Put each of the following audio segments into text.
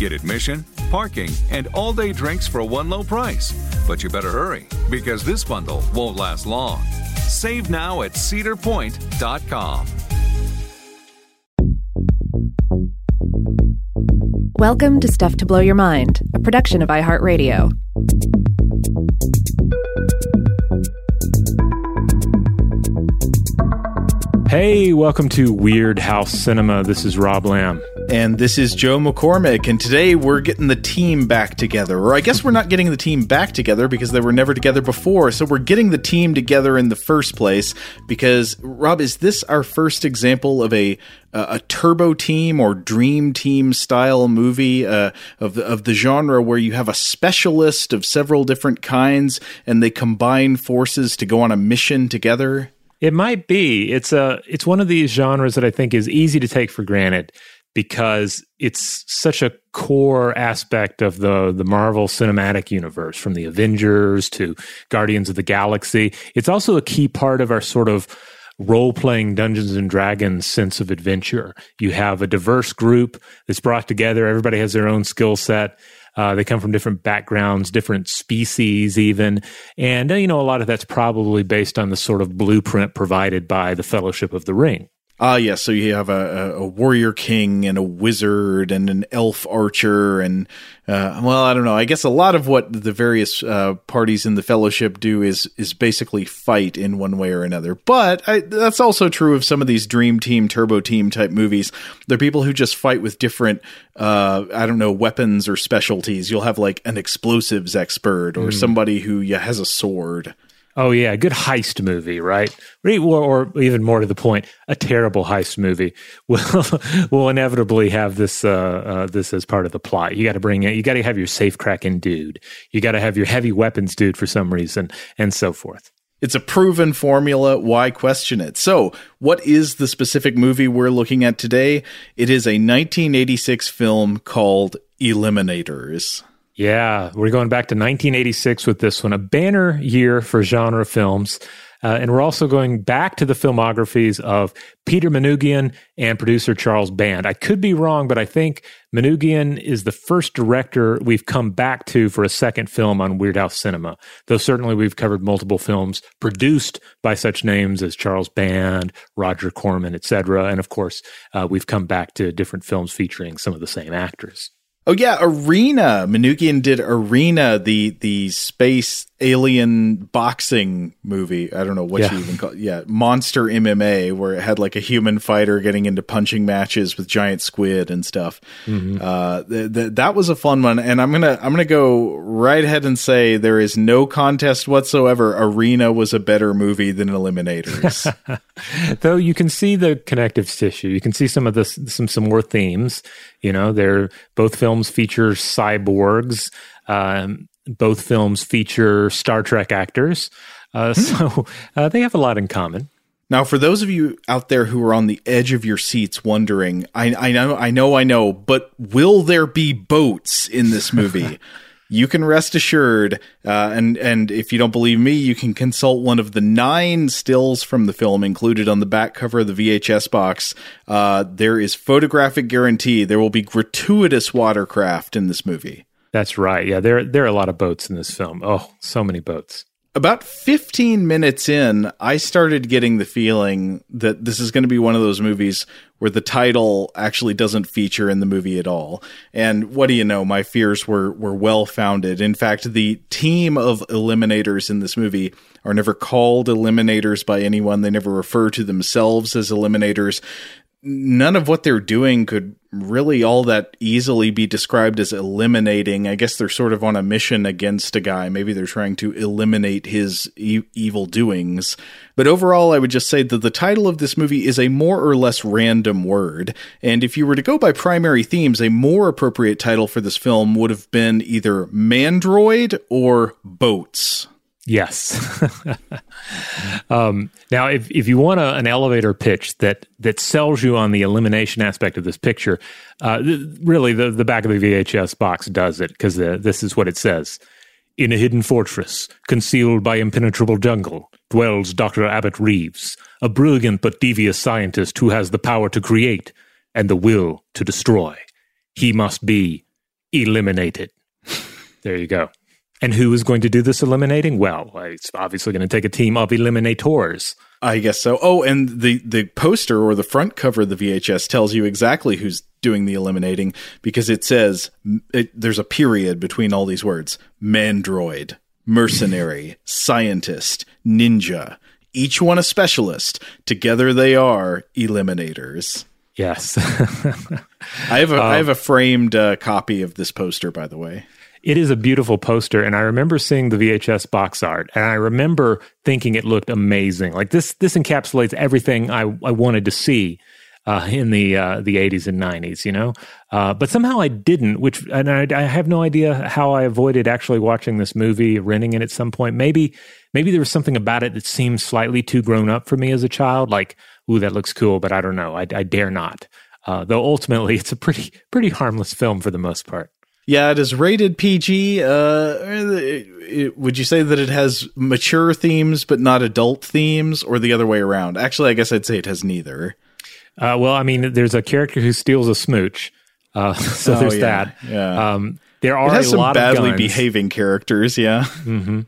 Get admission, parking, and all day drinks for one low price. But you better hurry because this bundle won't last long. Save now at cedarpoint.com. Welcome to Stuff to Blow Your Mind, a production of iHeartRadio. Hey, welcome to Weird House Cinema. This is Rob Lamb. And this is Joe McCormick. And today we're getting the team back together. Or I guess we're not getting the team back together because they were never together before. So we're getting the team together in the first place because, Rob, is this our first example of a a turbo team or dream team style movie uh, of the, of the genre where you have a specialist of several different kinds and they combine forces to go on a mission together? It might be. It's a it's one of these genres that I think is easy to take for granted because it's such a core aspect of the the Marvel Cinematic Universe from the Avengers to Guardians of the Galaxy. It's also a key part of our sort of role playing Dungeons and Dragons sense of adventure. You have a diverse group that's brought together, everybody has their own skill set. Uh, they come from different backgrounds, different species, even. And, uh, you know, a lot of that's probably based on the sort of blueprint provided by the Fellowship of the Ring. Ah, yes. Yeah, so you have a, a, warrior king and a wizard and an elf archer, and uh, well, I don't know. I guess a lot of what the various uh, parties in the fellowship do is is basically fight in one way or another. But I, that's also true of some of these Dream Team, Turbo Team type movies. They're people who just fight with different, uh, I don't know, weapons or specialties. You'll have like an explosives expert or mm. somebody who yeah, has a sword. Oh yeah, a good heist movie, right? Or, or, even more to the point, a terrible heist movie will will inevitably have this uh, uh, this as part of the plot. You got to bring it. You got to have your safe cracking dude. You got to have your heavy weapons dude for some reason, and so forth. It's a proven formula. Why question it? So, what is the specific movie we're looking at today? It is a 1986 film called Eliminators. Yeah, we're going back to 1986 with this one, a banner year for genre films. Uh, and we're also going back to the filmographies of Peter Manoogian and producer Charles Band. I could be wrong, but I think Manoogian is the first director we've come back to for a second film on Weird House Cinema. Though certainly we've covered multiple films produced by such names as Charles Band, Roger Corman, etc. And of course, uh, we've come back to different films featuring some of the same actors. Oh yeah, Arena. Manoogian did Arena, the the space alien boxing movie. I don't know what Yeah. you even call it. Yeah, Monster MMA, where it had like a human fighter getting into punching matches with giant squid and stuff. Uh, th- th- that was a fun one, and I'm gonna I'm gonna go right ahead and say there is no contest whatsoever. Arena was a better movie than Eliminators. Though you can see the connective tissue, you can see some of this, some some more themes. You know, they're both films feature cyborgs. Um, both films feature Star Trek actors, uh, so uh, they have a lot in common. Now, for those of you out there who are on the edge of your seats wondering, I, I know, I know, I know, but will there be boats in this movie? you can rest assured, uh, and and if you don't believe me, you can consult one of the nine stills from the film included on the back cover of the VHS box. Uh, there is photographic guarantee there will be gratuitous watercraft in this movie. That's right. Yeah, there there are a lot of boats in this film. Oh, so many boats. About 15 minutes in, I started getting the feeling that this is going to be one of those movies where the title actually doesn't feature in the movie at all. And what do you know? My fears were, were well founded. In fact, the team of eliminators in this movie are never called eliminators by anyone. They never refer to themselves as eliminators none of what they're doing could really all that easily be described as eliminating. I guess they're sort of on a mission against a guy. Maybe they're trying to eliminate his e- evil doings. But overall, I would just say that the title of this movie is a more or less random word. And if you were to go by primary themes, a more appropriate title for this film would have been either Mandroid or Boats. Yes. um, now, if if you want a, an elevator pitch that that sells you on the elimination aspect of this picture, uh, th- really the the back of the VHS box does it because this is what it says: In a hidden fortress, concealed by impenetrable jungle, dwells Doctor Abbott Reeves, a brilliant but devious scientist who has the power to create and the will to destroy. He must be eliminated. there you go. And who is going to do this eliminating? Well, it's obviously going to take a team of eliminators. I guess so. Oh, and the the poster or the front cover of the VHS tells you exactly who's doing the eliminating because it says it, there's a period between all these words: mandroid, mercenary, scientist, ninja. Each one a specialist. Together they are eliminators. Yes. I have a I have a framed uh, copy of this poster, by the way. It is a beautiful poster, and I remember seeing the VHS box art, and I remember thinking it looked amazing. Like this, this encapsulates everything I, I wanted to see uh, in the uh, the eighties and nineties, you know. Uh, but somehow I didn't, which and I, I have no idea how I avoided actually watching this movie, renting it at some point. Maybe maybe there was something about it that seemed slightly too grown up for me as a child. Like, ooh, that looks cool, but I don't know. I, I dare not. Uh, though ultimately, it's a pretty pretty harmless film for the most part. Yeah, it is rated PG. Uh, it- it- would you say that it has mature themes but not adult themes, or the other way around? Actually, I guess I'd say it has neither. Uh, well, I mean, there's a character who steals a smooch, uh, so Oh, there's yeah, that. yeah. Um, there are It has a some lot badly of guns. behaving characters. Yeah. It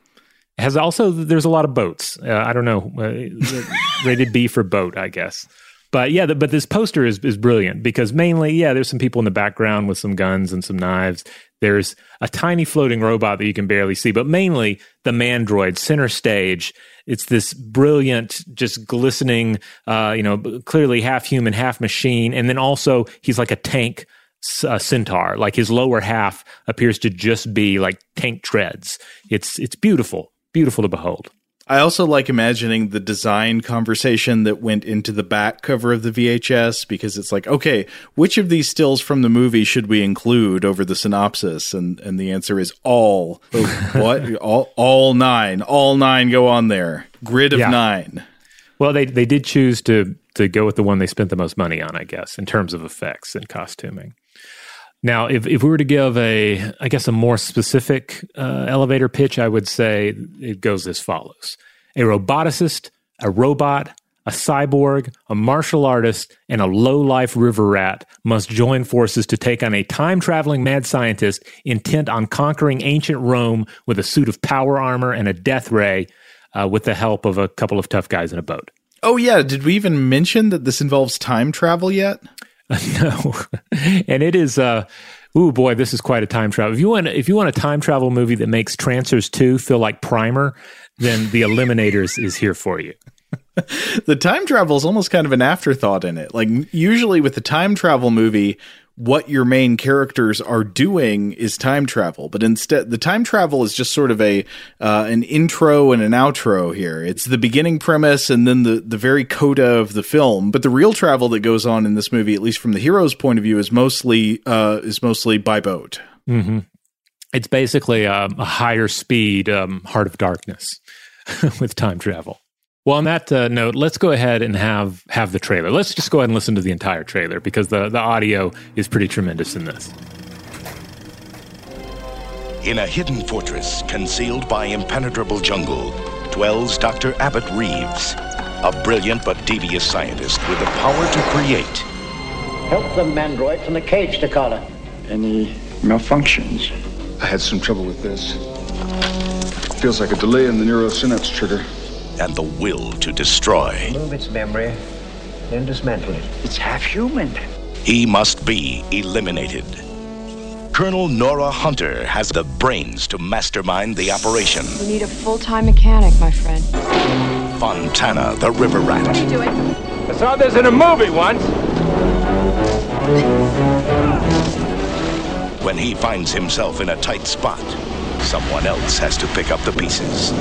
has also there's a lot of boats. Uh, I don't know, uh, rated B for boat, I guess. But yeah, the, but this poster is is brilliant because mainly, yeah, there's some people in the background with some guns and some knives. There's a tiny floating robot that you can barely see, but mainly the mandroid center stage. It's this brilliant, just glistening, uh, you know, clearly half human, half machine, and then also he's like a tank centaur. Like his lower half appears to just be like tank treads. It's it's beautiful, beautiful to behold. I also like imagining the design conversation that went into the back cover of the VHS because it's like, okay, which of these stills from the movie should we include over the synopsis? And and the answer is all. Oh, what? all all nine. All nine go on there. Grid of Yeah. nine. Well, they they did choose to to go with the one they spent the most money on, I guess, in terms of effects and costuming. Now, if if we were to give a, I guess, a more specific uh, elevator pitch, I would say it goes as follows: a roboticist, a robot, a cyborg, a martial artist, and a low life river rat must join forces to take on a time traveling mad scientist intent on conquering ancient Rome with a suit of power armor and a death ray, uh, with the help of a couple of tough guys in a boat. Oh yeah, did we even mention that this involves time travel yet? no, and it is uh, Ooh boy, this is quite a time travel. If you want, if you want a time travel movie that makes Trancers two feel like Primer, then The Eliminators is here for you. the time travel is almost kind of an afterthought in it. Like usually with the time travel movie, what your main characters are doing is time travel, but instead the time travel is just sort of a uh, an intro and an outro here. It's the beginning premise and then the the very coda of the film. But the real travel that goes on in this movie, at least from the hero's point of view, is mostly uh, is mostly by boat. Mm-hmm. It's basically um, a higher speed um, Heart of Darkness with time travel. Well, on that uh, note, let's go ahead and have have the trailer. Let's just go ahead and listen to the entire trailer because the, the audio is pretty tremendous in this. In a hidden fortress concealed by impenetrable jungle dwells Dr. Abbott Reeves, a brilliant but devious scientist with the power to create. Help the mandroid from the cage, Takala. Any malfunctions? I had some trouble with this. Feels like a delay in the neurosynapse trigger and the will to destroy. Move its memory, then dismantle it. It's half human. He must be eliminated. Colonel Nora Hunter has the brains to mastermind the operation. You need a full-time mechanic, my friend. Fontana, the river rat. What are you doing? I saw this in a movie once. When he finds himself in a tight spot, someone else has to pick up the pieces.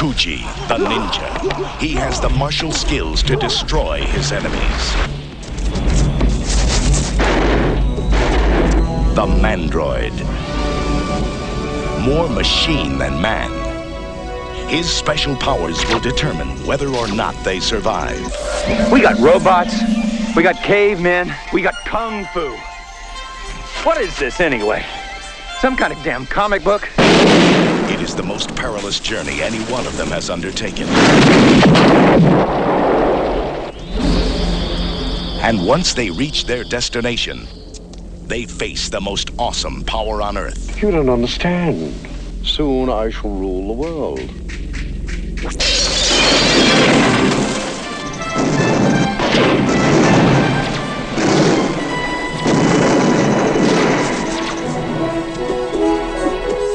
Kuji, the ninja. He has the martial skills to destroy his enemies. The Mandroid. More machine than man. His special powers will determine whether or not they survive. We got robots. We got cavemen. We got kung fu. What is this anyway? Some kind of damn comic book? It is the most perilous journey any one of them has undertaken. And once they reach their destination, they face the most awesome power on Earth. You don't understand. Soon I shall rule the world.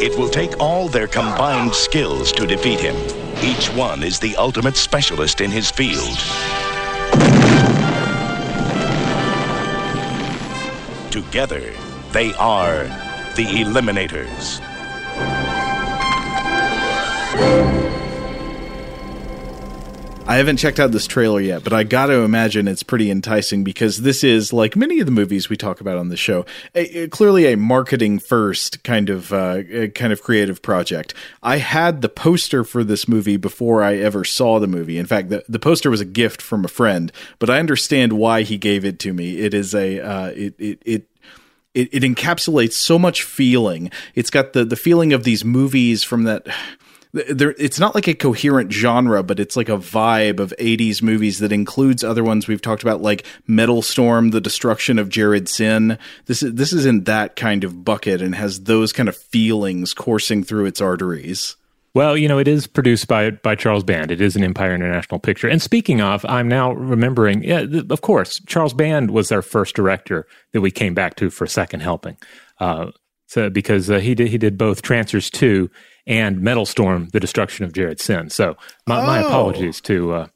It will take all their combined skills to defeat him. Each one is the ultimate specialist in his field. Together, they are the Eliminators. I haven't checked out this trailer yet, but I got to imagine it's pretty enticing because this is like many of the movies we talk about on the show, a, a, clearly a marketing first kind of uh, kind of creative project. I had the poster for this movie before I ever saw the movie. In fact, the, the poster was a gift from a friend, but I understand why he gave it to me. It is a uh, it it. it it, it encapsulates so much feeling. It's got the the feeling of these movies from that there it's not like a coherent genre but it's like a vibe of 80s movies that includes other ones we've talked about like metal storm the destruction of Jared-Syn this is this is in that kind of bucket and has those kind of feelings coursing through its arteries well, you know, it is produced by by Charles Band. It is an Empire International picture. And speaking of, I'm now remembering. Yeah, th- of course, Charles Band was our first director that we came back to for second helping. Uh, so because uh, he did he did both Trancers two and Metal Storm, The Destruction of Jared-Syn. So my, oh. my apologies to uh,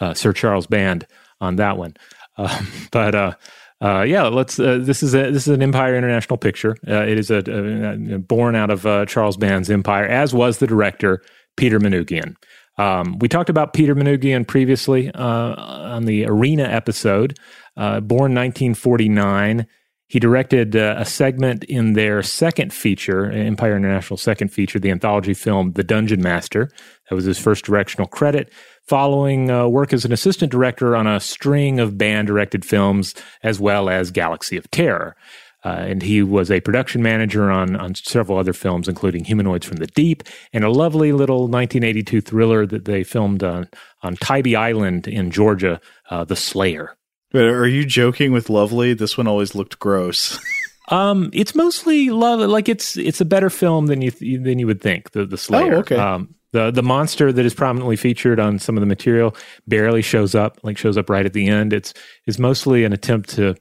uh, Sir Charles Band on that one. Uh, but uh, uh, yeah, let's. Uh, this is a this is an Empire International picture. it is a, a, a born out of Charles Band's Empire, as was the director Peter Manoogian. Um, we talked about Peter Manoogian previously on the Arena episode. born 1949 he directed uh, a segment in their second feature, Empire International second feature, the anthology film The Dungeon Master. That was his first directional credit, following uh, work as an assistant director on a string of Band directed films, as well as Galaxy of Terror. Uh, and he was a production manager on, on several other films, including Humanoids from the Deep and a lovely little 1982 thriller that they filmed on, on Tybee Island in Georgia, uh, The Slayer. But are you joking with Lovely? This one always looked gross. um, it's mostly love. Like it's it's a better film than you th- than you would think. The the Slayer. Oh, okay. Um, The the monster that is prominently featured on some of the material barely shows up, like shows up right at the end. It's is mostly an attempt to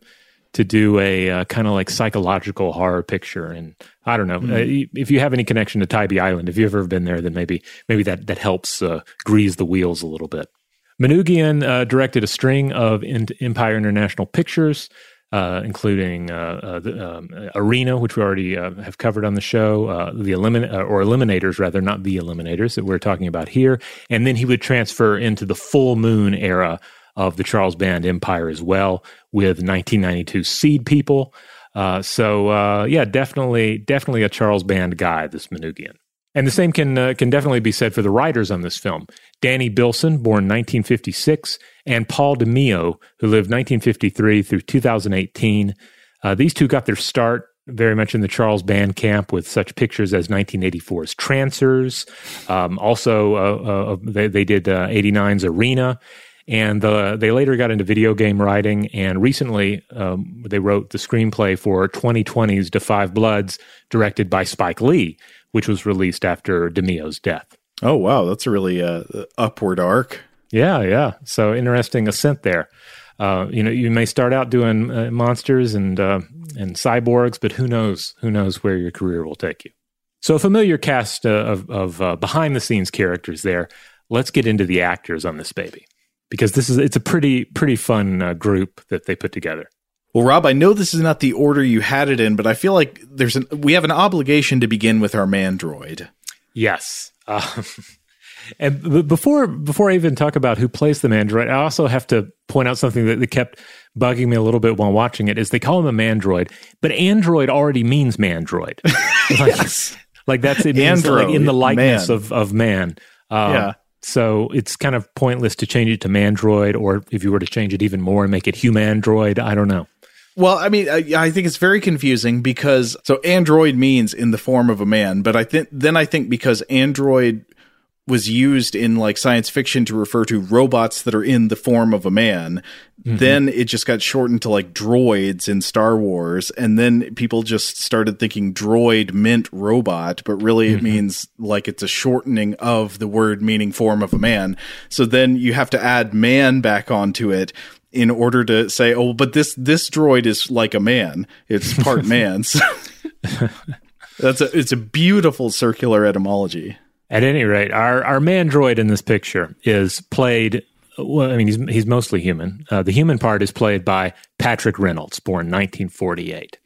to do a uh, kind of like psychological horror picture. And I don't know mm. uh, if you have any connection to Tybee Island. If you've ever been there, then maybe maybe that that helps uh, grease the wheels a little bit. Manoogian uh, directed a string of in- Empire International pictures. Uh, including uh, uh, the, um, Arena, which we already uh, have covered on the show, the elimin- or Eliminators, rather, not the Eliminators that we're talking about here. And then he would transfer into the full moon era of the Charles Band Empire as well, with 1992 Seed People. so yeah, definitely, definitely a Charles Band guy. This Manoogian. And the same can uh, can definitely be said for the writers on this film. Danny Bilson, born 1956, and Paul DeMeo, who lived 1953 through 2018. Uh, these two got their start very much in the Charles Band camp with such pictures as 1984's Trancers. Um, also, uh, uh they, they, did 89's uh, Arena. And uh, they later got into video game writing, and recently um, they wrote the screenplay for 2020's Da 5 Bloods, directed by Spike Lee, which was released after DeMeo's death. Oh, wow. That's a really uh, upward arc. Yeah, yeah. So interesting ascent there. Uh, you know, you may start out doing uh, monsters and uh, and cyborgs, but who knows? Who knows where your career will take you? So, a familiar cast uh, of, of uh, behind the scenes characters there. Let's get into the actors on this baby because this is it's a pretty pretty fun uh, group that they put together. Well, Rob, I know this is not the order you had it in, but I feel like there's an we have an obligation to begin with our mandroid. Yes. Um, and before before I even talk about who plays the mandroid, I also have to point out something that, that kept bugging me a little bit while watching it. Is they call him a mandroid, but android already means mandroid. like, yes. like that's it means Android, like in the likeness man. of of man. Um, yeah. So it's kind of pointless to change it to Mandroid, or if you were to change it even more and make it Humandroid, I don't know. Well, I mean, I, I, think it's very confusing because so android means in the form of a man, but I think then I think because android was used in like science fiction to refer to robots that are in the form of a man, mm-hmm. then it just got shortened to like droids in Star Wars, and then people just started thinking droid meant robot, but really mm-hmm. it means like it's a shortening of the word meaning form of a man. So then you have to add man back onto it in order to say, oh, but this this droid is like a man. It's part man. So that's a it's a beautiful circular etymology. At any rate, our our man droid in this picture is played. Well, I mean, he's he's mostly human. Uh, the human part is played by Patrick Reynolds, born 1948.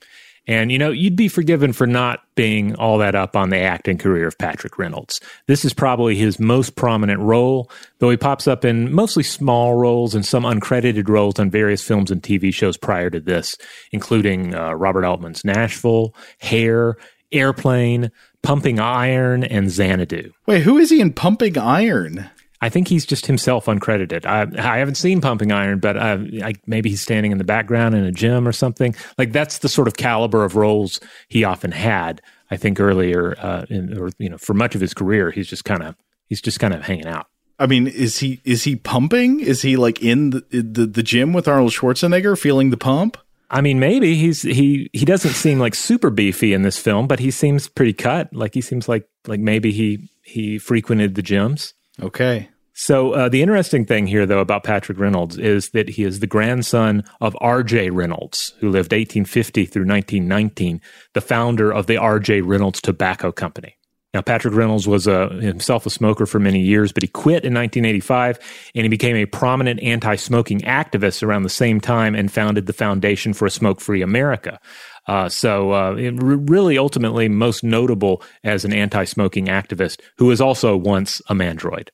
And, you know, you'd be forgiven for not being all that up on the acting career of Patrick Reynolds. This is probably his most prominent role, though he pops up in mostly small roles and some uncredited roles on various films and TV shows prior to this, including uh, Robert Altman's Nashville, Hair, Airplane, Pumping Iron, and Xanadu. Wait, who is he in Pumping Iron? I think he's just himself uncredited. I, I haven't seen Pumping Iron, but I, I, maybe he's standing in the background in a gym or something. Like that's the sort of caliber of roles he often had. I think earlier, uh, in, or you know, for much of his career, he's just kind of he's just kind of hanging out. I mean, is he is he pumping? Is he like in the, the the gym with Arnold Schwarzenegger, feeling the pump? I mean, maybe he's he he doesn't seem like super beefy in this film, but he seems pretty cut. Like he seems like like maybe he he frequented the gyms. Okay. So uh, the interesting thing here, though, about Patrick Reynolds is that he is the grandson of R.J. Reynolds, who lived 1850 through 1919, the founder of the R.J. Reynolds Tobacco Company. Now, Patrick Reynolds was a, himself a smoker for many years, but he quit in 1985 and he became a prominent anti smoking activist around the same time and founded the Foundation for a Smoke Free America. Uh, so, uh, really, ultimately, most notable as an anti smoking activist who was also once a mandroid.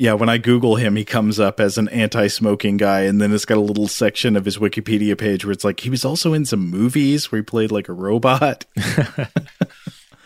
Yeah, when I Google him, he comes up as an anti smoking guy. And then it's got a little section of his Wikipedia page where it's like he was also in some movies where he played like a robot.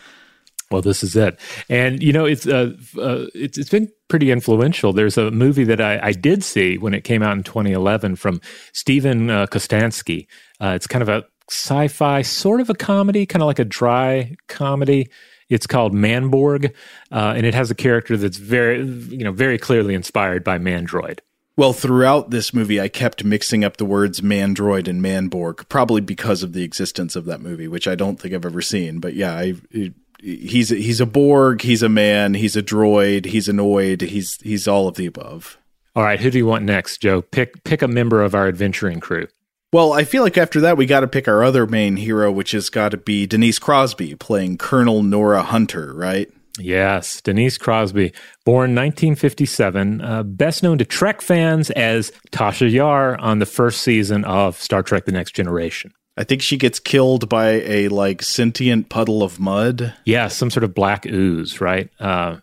well, this is it. And, you know, it's, uh, uh, it's, it's been pretty influential. There's a movie that I, I, did see when it came out in 2011 from Steven uh, Kostanski. Uh, it's kind of a sci fi, sort of a comedy, kind of like a dry comedy. It's called Manborg, uh, and it has a character that's very, you know, very clearly inspired by Mandroid. Well, throughout this movie, I kept mixing up the words Mandroid and Manborg, probably because of the existence of that movie, which I don't think I've ever seen. But yeah, I, it, he's he's a Borg, he's a man, he's a droid, he's annoyed, he's he's all of the above. All right, who do you want next, Joe? Pick pick a member of our adventuring crew. Well, I feel like after that we got to pick our other main hero, which has got to be Denise Crosby playing Colonel Nora Hunter, right? Yes, Denise Crosby, born 1957, uh, best known to Trek fans as Tasha Yar on the first season of Star Trek: The Next Generation. I think she gets killed by a like sentient puddle of mud. Yeah, some sort of black ooze, right? Uh,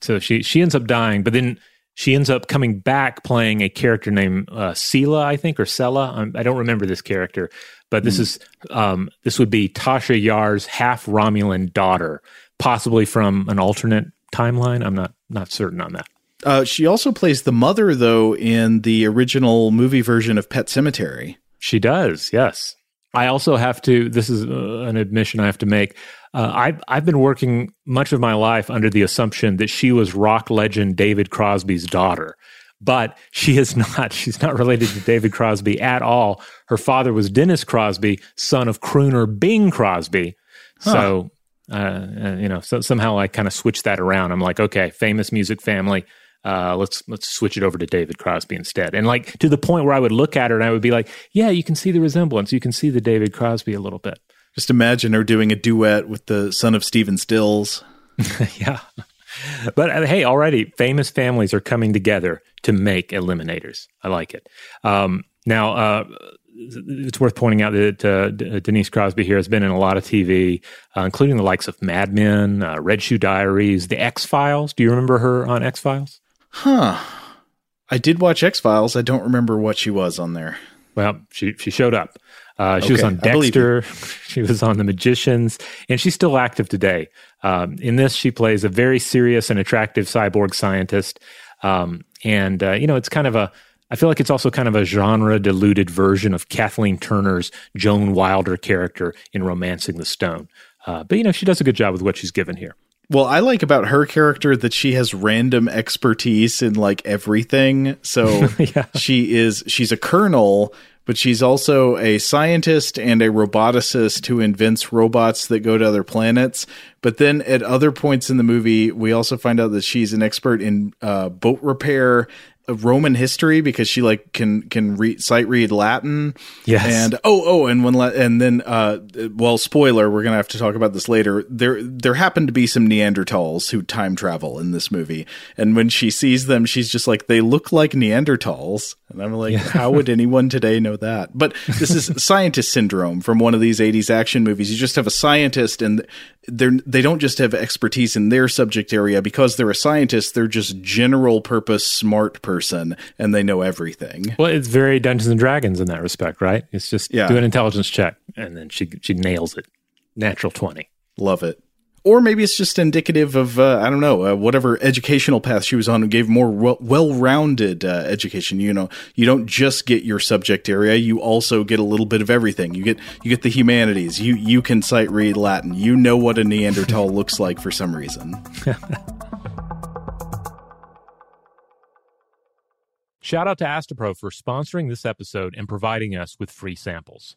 so she she ends up dying, but then she ends up coming back playing a character named uh, Sela, I think, or Sela. I'm, I do not remember this character, but this mm. is um, this would be Tasha Yar's half Romulan daughter, possibly from an alternate timeline. I'm not not certain on that. Uh, she also plays the mother, though, in the original movie version of Pet Sematary. She does, yes. I also have to. This is uh, an admission I have to make. Uh, I've I've been working much of my life under the assumption that she was rock legend David Crosby's daughter, but she is not. She's not related to David Crosby at all. Her father was Dennis Crosby, son of crooner Bing Crosby. Huh. So. Uh, uh, you know, so somehow I kind of switched that around. I'm like, okay, famous music family, uh, let's let's switch it over to David Crosby instead. And like to the point where I would look at her and I would be like, yeah, you can see the resemblance. You can see the David Crosby a little bit. Just imagine her doing a duet with the son of Stephen Stills. yeah. But uh, hey, already famous families are coming together to make Eliminators. I like it. Um, now, uh, it's worth pointing out that uh, Denise Crosby here has been in a lot of TV, uh, including the likes of Mad Men, uh, Red Shoe Diaries, The X Files. Do you remember her on X Files? Huh. I did watch X Files. I don't remember what she was on there. Well, she she showed up. Uh, she okay, was on Dexter. She was on The Magicians, and she's still active today. Um, in this, she plays a very serious and attractive cyborg scientist. Um, and uh, you know, it's kind of a. I feel like it's also kind of a genre diluted version of Kathleen Turner's Joan Wilder character in *Romancing the Stone*. Uh, but you know, she does a good job with what she's given here. Well, I like about her character that she has random expertise in like everything. So yeah. she is she's a colonel, but she's also a scientist and a roboticist who invents robots that go to other planets. But then at other points in the movie, we also find out that she's an expert in uh, boat repair Roman history because she like can can read sight read Latin. Yes. And oh oh and when and then uh well spoiler we're gonna have to talk about this later. There there happen to be some Neanderthals who time travel in this movie, and when she sees them, she's just like they look like Neanderthals, and I'm like, yeah. how would anyone today know that? But this is scientist syndrome from one of these '80s action movies. You just have a scientist and they're they don't just have expertise in their subject area because they're a scientist they're just general purpose smart person and they know everything well it's very dungeons and dragons in that respect right it's just yeah. do an intelligence check and then she she nails it natural 20 love it or maybe it's just indicative of uh, I don't know uh, whatever educational path she was on gave more well-rounded uh, education. You know, you don't just get your subject area; you also get a little bit of everything. You get you get the humanities. You you can sight read Latin. You know what a Neanderthal looks like for some reason. Shout out to Astepro for sponsoring this episode and providing us with free samples.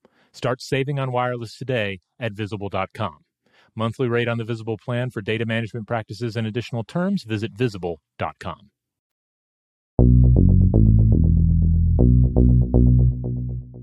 Start saving on wireless today at visible.com. Monthly rate on the Visible plan for data management practices and additional terms, visit visible.com.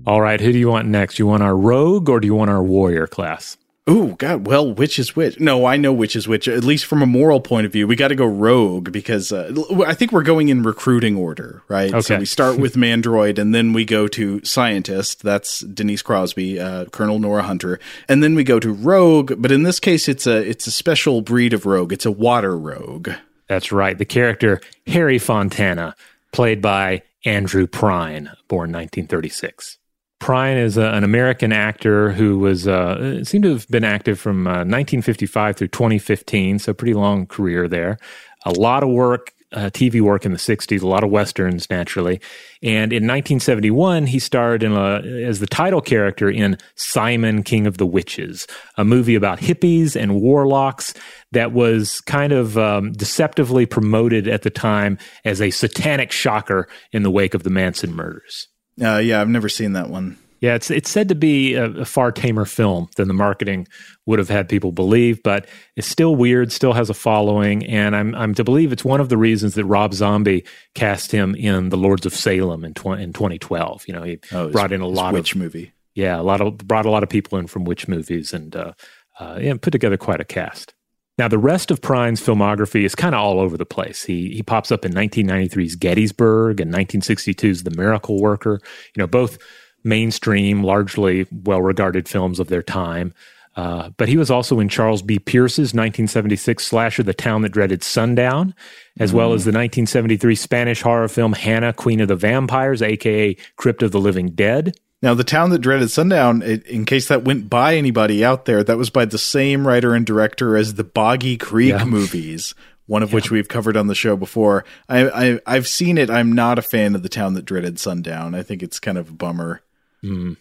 All right, who do you want next? You want our rogue or do you want our warrior class? Ooh, God. Well, which is which? No, I know which is which. At least from a moral point of view, we got to go rogue because uh, I think we're going in recruiting order, right? Okay. So we start with Mandroid, and then we go to scientist. That's Denise Crosby, uh, Colonel Nora Hunter, and then we go to rogue. But in this case, it's a it's a special breed of rogue. It's a water rogue. That's right. The character Harry Fontana, played by Andrew Prine, born 1936. Prine is a, an American actor who was uh, seemed to have been active from uh, 1955 through 2015, so pretty long career there. A lot of work, uh, TV work in the 60s, a lot of westerns naturally. And in 1971, he starred in a, as the title character in Simon, King of the Witches, a movie about hippies and warlocks that was kind of um, deceptively promoted at the time as a satanic shocker in the wake of the Manson murders. Uh, yeah, I've never seen that one. Yeah, it's it's said to be a, a, far tamer film than the marketing would have had people believe, but it's still weird, still has a following, and I'm I'm to believe it's one of the reasons that Rob Zombie cast him in The Lords of Salem in tw- in 2012. You know, he oh, brought in a lot witch of movie. Yeah, a lot of brought a lot of people in from witch movies and uh, uh, yeah, put together quite a cast. Now, the rest of Prine's filmography is kind of all over the place. He he pops up in 1993's Gettysburg and 1962's The Miracle Worker. You know, both mainstream, largely well regarded films of their time. Uh, but he was also in Charles B. Pierce's 1976 slasher, The Town That Dreaded Sundown, as well as the 1973 Spanish horror film Hannah, Queen of the Vampires, aka Crypt of the Living Dead. Now, the town that dreaded sundown, in case that went by anybody out there, that was by the same writer and director as the Boggy Creek Yeah. movies, one of which we've covered on the show before. I, I I've seen it. I'm not a fan of the town that dreaded sundown. I think it's kind of a bummer. Mm.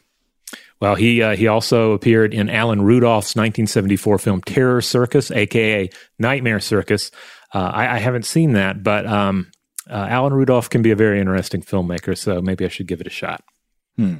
Well, he uh, he also appeared in Alan Rudolph's 1974 film Terror Circus, aka Nightmare Circus. Uh, I, I haven't seen that, but um, uh, Alan Rudolph can be a very interesting filmmaker, so maybe I should give it a shot. Hmm.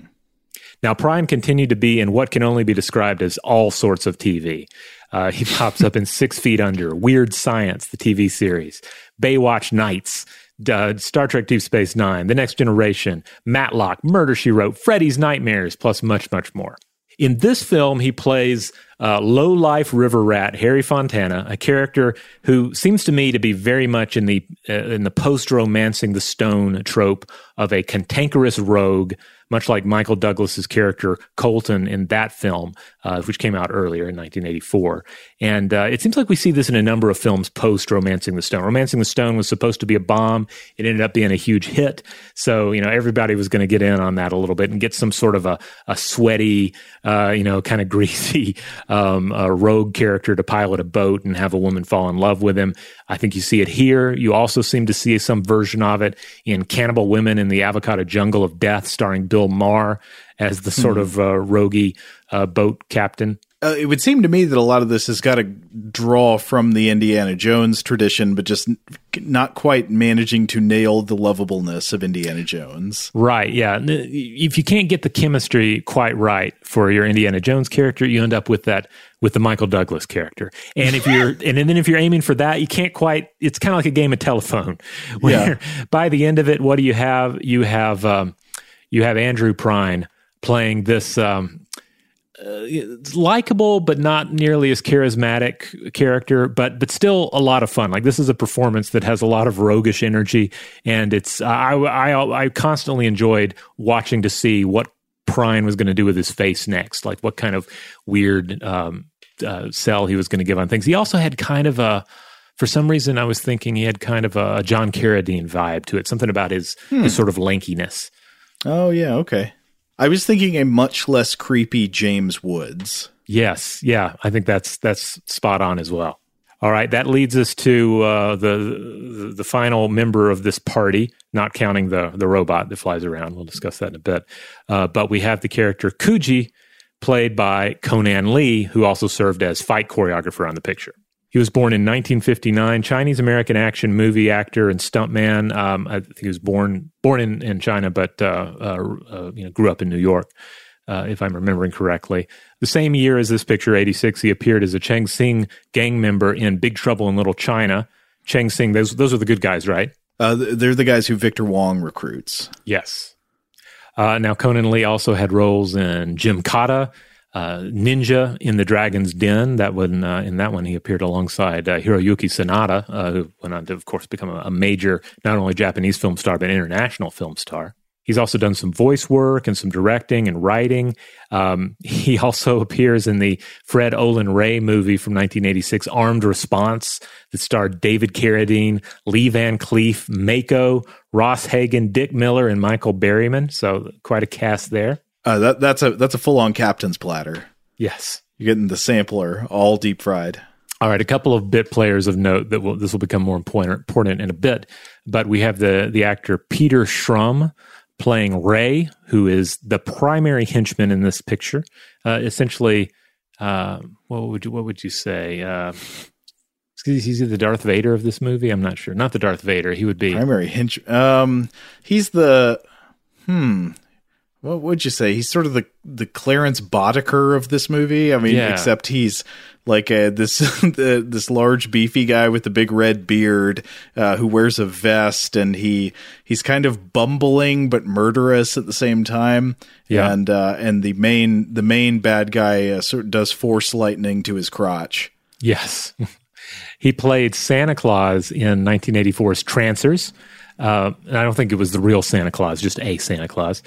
Now, Prine continued to be in what can only be described as all sorts of TV. Uh, he pops up in Six Feet Under, Weird Science, the TV series, Baywatch Nights, uh, Star Trek Deep Space Nine, The Next Generation, Matlock, Murder She Wrote, Freddy's Nightmares, plus much, much more. In this film, he plays uh, low life river rat Harry Fontana, a character who seems to me to be very much in the uh, in the post romancing the stone trope of a cantankerous rogue, much like Michael Douglas's character Colton in that film, uh, which came out earlier in 1984. And uh, it seems like we see this in a number of films post Romancing the Stone. Romancing the Stone was supposed to be a bomb. It ended up being a huge hit. So, you know, everybody was going to get in on that a little bit and get some sort of a, a sweaty, uh, you know, kind of greasy um, rogue character to pilot a boat and have a woman fall in love with him. I think you see it here. You also seem to see some version of it in Cannibal Women in the Avocado Jungle of Death, starring Bill Maher as the sort Mhm. of uh, roguey uh, boat captain. Uh, it would seem to me that a lot of this has got to draw from the Indiana Jones tradition, but just n- not quite managing to nail the lovableness of Indiana Jones. Right. Yeah. If you can't get the chemistry quite right for your Indiana Jones character, you end up with that with the Michael Douglas character. And if you're and then if you're aiming for that, you can't quite. It's kind of like a game of telephone. Where by the end of it, what do you have? You have um, you have Andrew Prine playing this. Um, uh, likable but not nearly as charismatic character but but still a lot of fun like this is a performance that has a lot of roguish energy and it's i i i constantly enjoyed watching to see what Prine was going to do with his face next like what kind of weird um uh, sell he was going to give on things he also had kind of a for some reason i was thinking he had kind of a john carradine vibe to it something about his Hmm. his sort of lankiness Oh yeah, okay. I was thinking a much less creepy James Woods. Yes, yeah, I think that's that's spot on as well. All right, that leads us to uh, the the final member of this party, not counting the the robot that flies around. We'll discuss that in a bit. Uh, but we have the character Kuji, played by Conan Lee, who also served as fight choreographer on the picture. He was born in 1959, Chinese American action movie actor and stuntman. Um, I think he was born born in, in China, but uh, uh, uh, you know grew up in New York, uh, if I'm remembering correctly. The same year as this picture, 86, he appeared as a Chang Sing gang member in Big Trouble in Little China. Chang Sing, those those are the good guys, right? Uh, they're the guys who Victor Wong recruits. Yes. Uh, now, Conan Lee also had roles in Gymkata, uh, Ninja in the Dragon's Den. That one, uh, in that one, he appeared alongside uh, Hiroyuki Sanada, uh, who went on to, of course, become a, a major not only Japanese film star but international film star. He's also done some voice work and some directing and writing. Um, he also appears in the Fred Olen Ray movie from 1986, Armed Response, that starred David Carradine, Lee Van Cleef, Mako, Ross Hagen, Dick Miller, and Michael Berryman. So quite a cast there. Uh, that that's a that's a full on captain's platter. Yes, you're getting the sampler all deep fried. All right, a couple of bit players of note that will this will become more important, important in a bit. But we have the the actor Peter Schrum playing Ray, who is the primary henchman in this picture. Uh, essentially, uh, what would you what would you say? Uh, is he the Darth Vader of this movie? I'm not sure. Not the Darth Vader. He would be Primary hench. Um, he's the hmm. What would you say? He's sort of the the Clarence Boddicker of this movie. I mean, Yeah. except he's like a, this the, this large beefy guy with the big red beard uh, who wears a vest, and he he's kind of bumbling but murderous at the same time. Yeah. and uh, and the main the main bad guy uh, sort of does force lightning to his crotch. Yes. he played Santa Claus in 1984's Trancers. Uh, and I don't think it was the real Santa Claus, just a Santa Claus.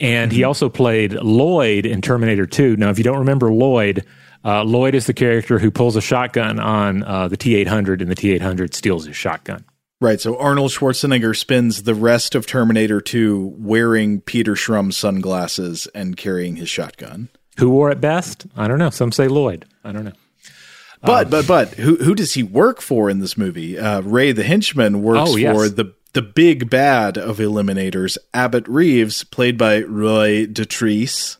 And he also played Lloyd in Terminator 2. Now, if you don't remember Lloyd, Uh, Lloyd is the character who pulls a shotgun on uh, the T 800, and the T 800 steals his shotgun. Right. So Arnold Schwarzenegger spends the rest of Terminator 2 wearing Peter Schrum's sunglasses and carrying his shotgun. Who wore it best? I don't know. Some say Lloyd. I don't know. But um, but but who who does he work for in this movie? Uh, Ray the henchman works oh, yes. for the the big bad of Eliminators, Abbott Reeves, played by Roy Dotrice.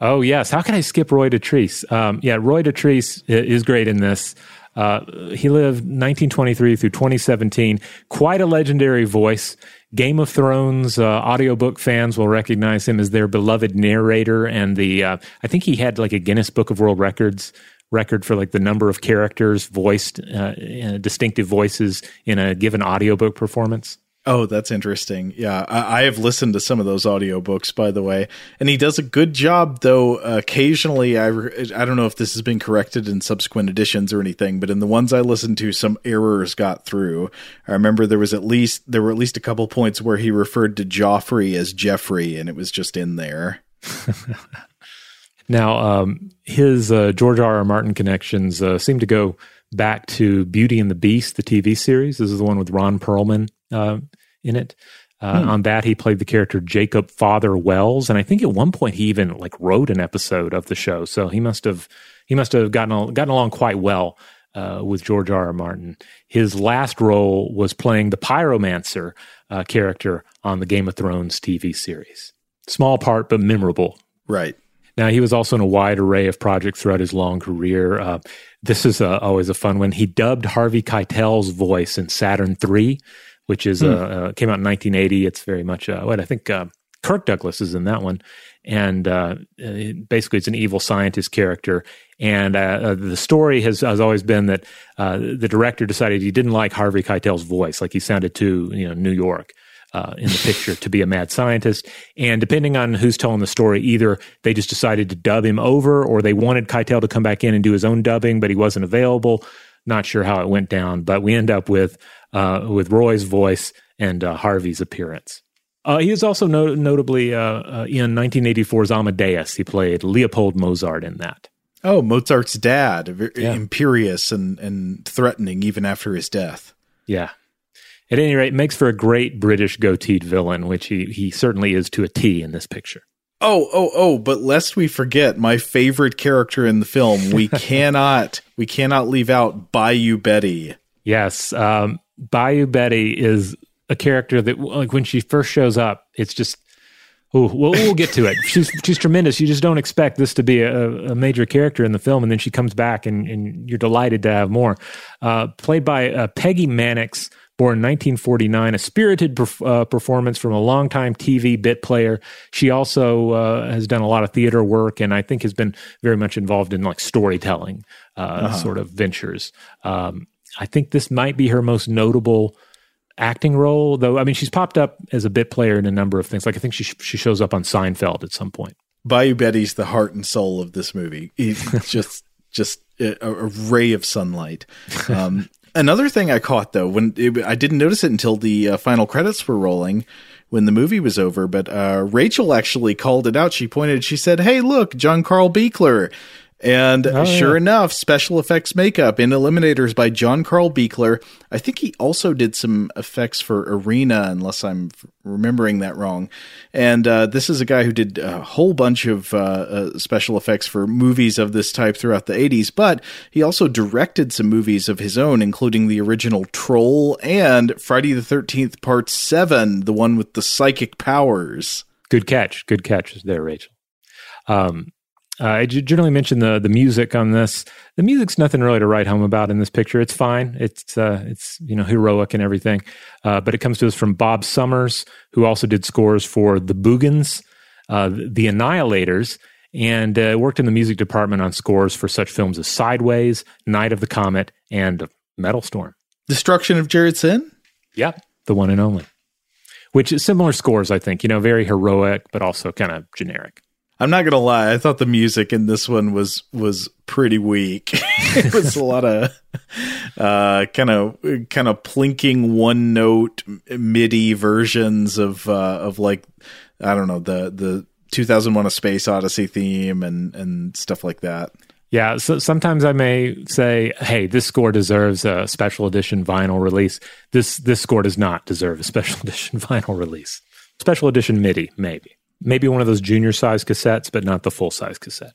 Oh yes, how can I skip Roy Dotrice? Um, yeah, Roy Dotrice is great in this. Uh, he lived 1923 through 2017. Quite a legendary voice. Game of Thrones uh, audiobook fans will recognize him as their beloved narrator, and the uh, I think he had like a Guinness Book of World Records record for like the number of characters voiced, uh, distinctive voices in a given audiobook performance. Oh, that's interesting. Yeah, I, I, have listened to some of those audiobooks, by the way, and he does a good job. Though occasionally, I I don't know if this has been corrected in subsequent editions or anything, but in the ones I listened to, some errors got through. I remember there was at least there were at least a couple points where he referred to Joffrey as Jeffrey, and it was just in there. now, um, his uh, George R. R. Martin connections uh, seem to go back to Beauty and the Beast, the TV series. This is the one with Ron Perlman. Uh, in it. Uh, hmm. On that, he played the character Jacob Father Wells, and I think at one point he even like wrote an episode of the show. So he must have he must have gotten gotten along quite well uh, with George R. R. Martin. His last role was playing the Pyromancer uh, character on the Game of Thrones TV series. Small part, but memorable. Right. Now he was also in a wide array of projects throughout his long career. Uh, this is a, always a fun one. He dubbed Harvey Keitel's voice in Saturn Three which is hmm. uh, uh, came out in 1980. It's very much uh, what I think uh, Kirk Douglas is in that one, and uh, basically it's an evil scientist character. And uh, the story has has always been that the director decided he didn't like Harvey Keitel's voice, like he sounded too you know New York. In the picture to be a mad scientist. And depending on who's telling the story, either they just decided to dub him over or they wanted Keitel to come back in and do his own dubbing, but he wasn't available. Not sure how it went down, but we end up with uh, with Roy's voice and uh, Harvey's appearance. Uh, he is also no- notably uh, uh, in 1984's Amadeus. He played Leopold Mozart in that. Oh, Mozart's dad, yeah. imperious and, and threatening even after his death. Yeah. At any rate, makes for a great British goateed villain, which he, he certainly is to a T in this picture. Oh, oh, oh, but lest we forget my favorite character in the film, we cannot we cannot leave out Bayou Betty. Yes. Um, Bayou Betty is a character that, like, when she first shows up, it's just, oh, we'll, we'll get to it. she's she's tremendous. You just don't expect this to be a, a, major character in the film, and then she comes back, and, and you're delighted to have more. Uh, played by uh, Peggy Mannix, born 1949, a spirited perf- uh, performance from a longtime TV bit player. She also uh, has done a lot of theater work, and I think has been very much involved in like storytelling uh, uh-huh. sort of ventures. Um, I think this might be her most notable acting role, though. I mean, she's popped up as a bit player in a number of things. Like I think she she shows up on Seinfeld at some point. Bayou Betty's the heart and soul of this movie. It's just just a, a, ray of sunlight. Um, another thing I caught though, when it, I didn't notice it until the uh, final credits were rolling when the movie was over, but uh, Rachel actually called it out. She pointed, she said, "Hey, look, John Carl Buechler." And oh, sure yeah. enough, special effects makeup in Eliminators by John Carl Buechler. I think he also did some effects for Arena, unless I'm remembering that wrong. And uh, this is a guy who did a whole bunch of uh, uh, special effects for movies of this type throughout the 80s, but he also directed some movies of his own, including the original Troll and Friday the 13th Part 7, the one with the psychic powers. Good catch. Good catch there, Rachel. Um, uh, I generally mention the the music on this. The music's nothing really to write home about in this picture. It's fine. It's uh, it's you know heroic and everything, uh, but it comes to us from Bob Summers, who also did scores for the Boogens, uh, the Annihilators, and uh, worked in the music department on scores for such films as Sideways, Night of the Comet, and Metal Storm. Destruction of Jared-Syn. Yep, the one and only. Which is similar scores, I think. You know, very heroic, but also kind of generic. I'm not gonna lie. I thought the music in this one was was pretty weak. it was a lot of kind of kind of plinking one note MIDI versions of uh, of like I don't know the the 2001: A Space Odyssey theme and and stuff like that. Yeah, so sometimes I may say, "Hey, this score deserves a special edition vinyl release. This this score does not deserve a special edition vinyl release. Special edition MIDI, maybe, maybe one of those junior size cassettes, but not the full size cassette."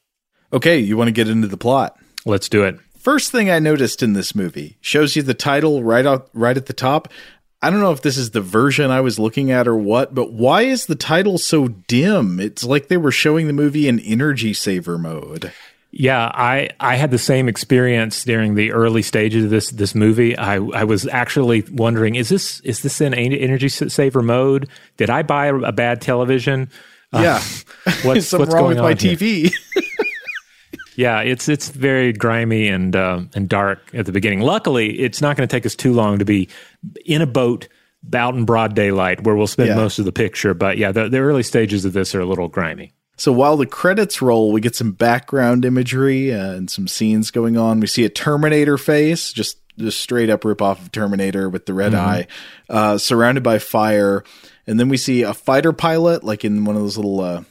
Okay, you want to get into the plot? Let's do it. First thing I noticed in this movie shows you the title right out right at the top. I don't know if this is the version I was looking at or what, but why is the title so dim? It's like they were showing the movie in energy saver mode. Yeah, I, I had the same experience during the early stages of this this movie. I, I was actually wondering is this is this in energy saver mode? Did I buy a, a bad television? Yeah, uh, what's, something what's wrong going with my on here? TV? Yeah, it's it's very grimy and uh, and dark at the beginning. Luckily, it's not going to take us too long to be in a boat out in broad daylight where we'll spend Yeah. most of the picture. But yeah, the, the early stages of this are a little grimy. So while the credits roll, we get some background imagery uh, and some scenes going on. We see a Terminator face, just just straight up rip off of Terminator with the red Mhm. eye, uh, surrounded by fire, and then we see a fighter pilot, like in one of those little. Uh,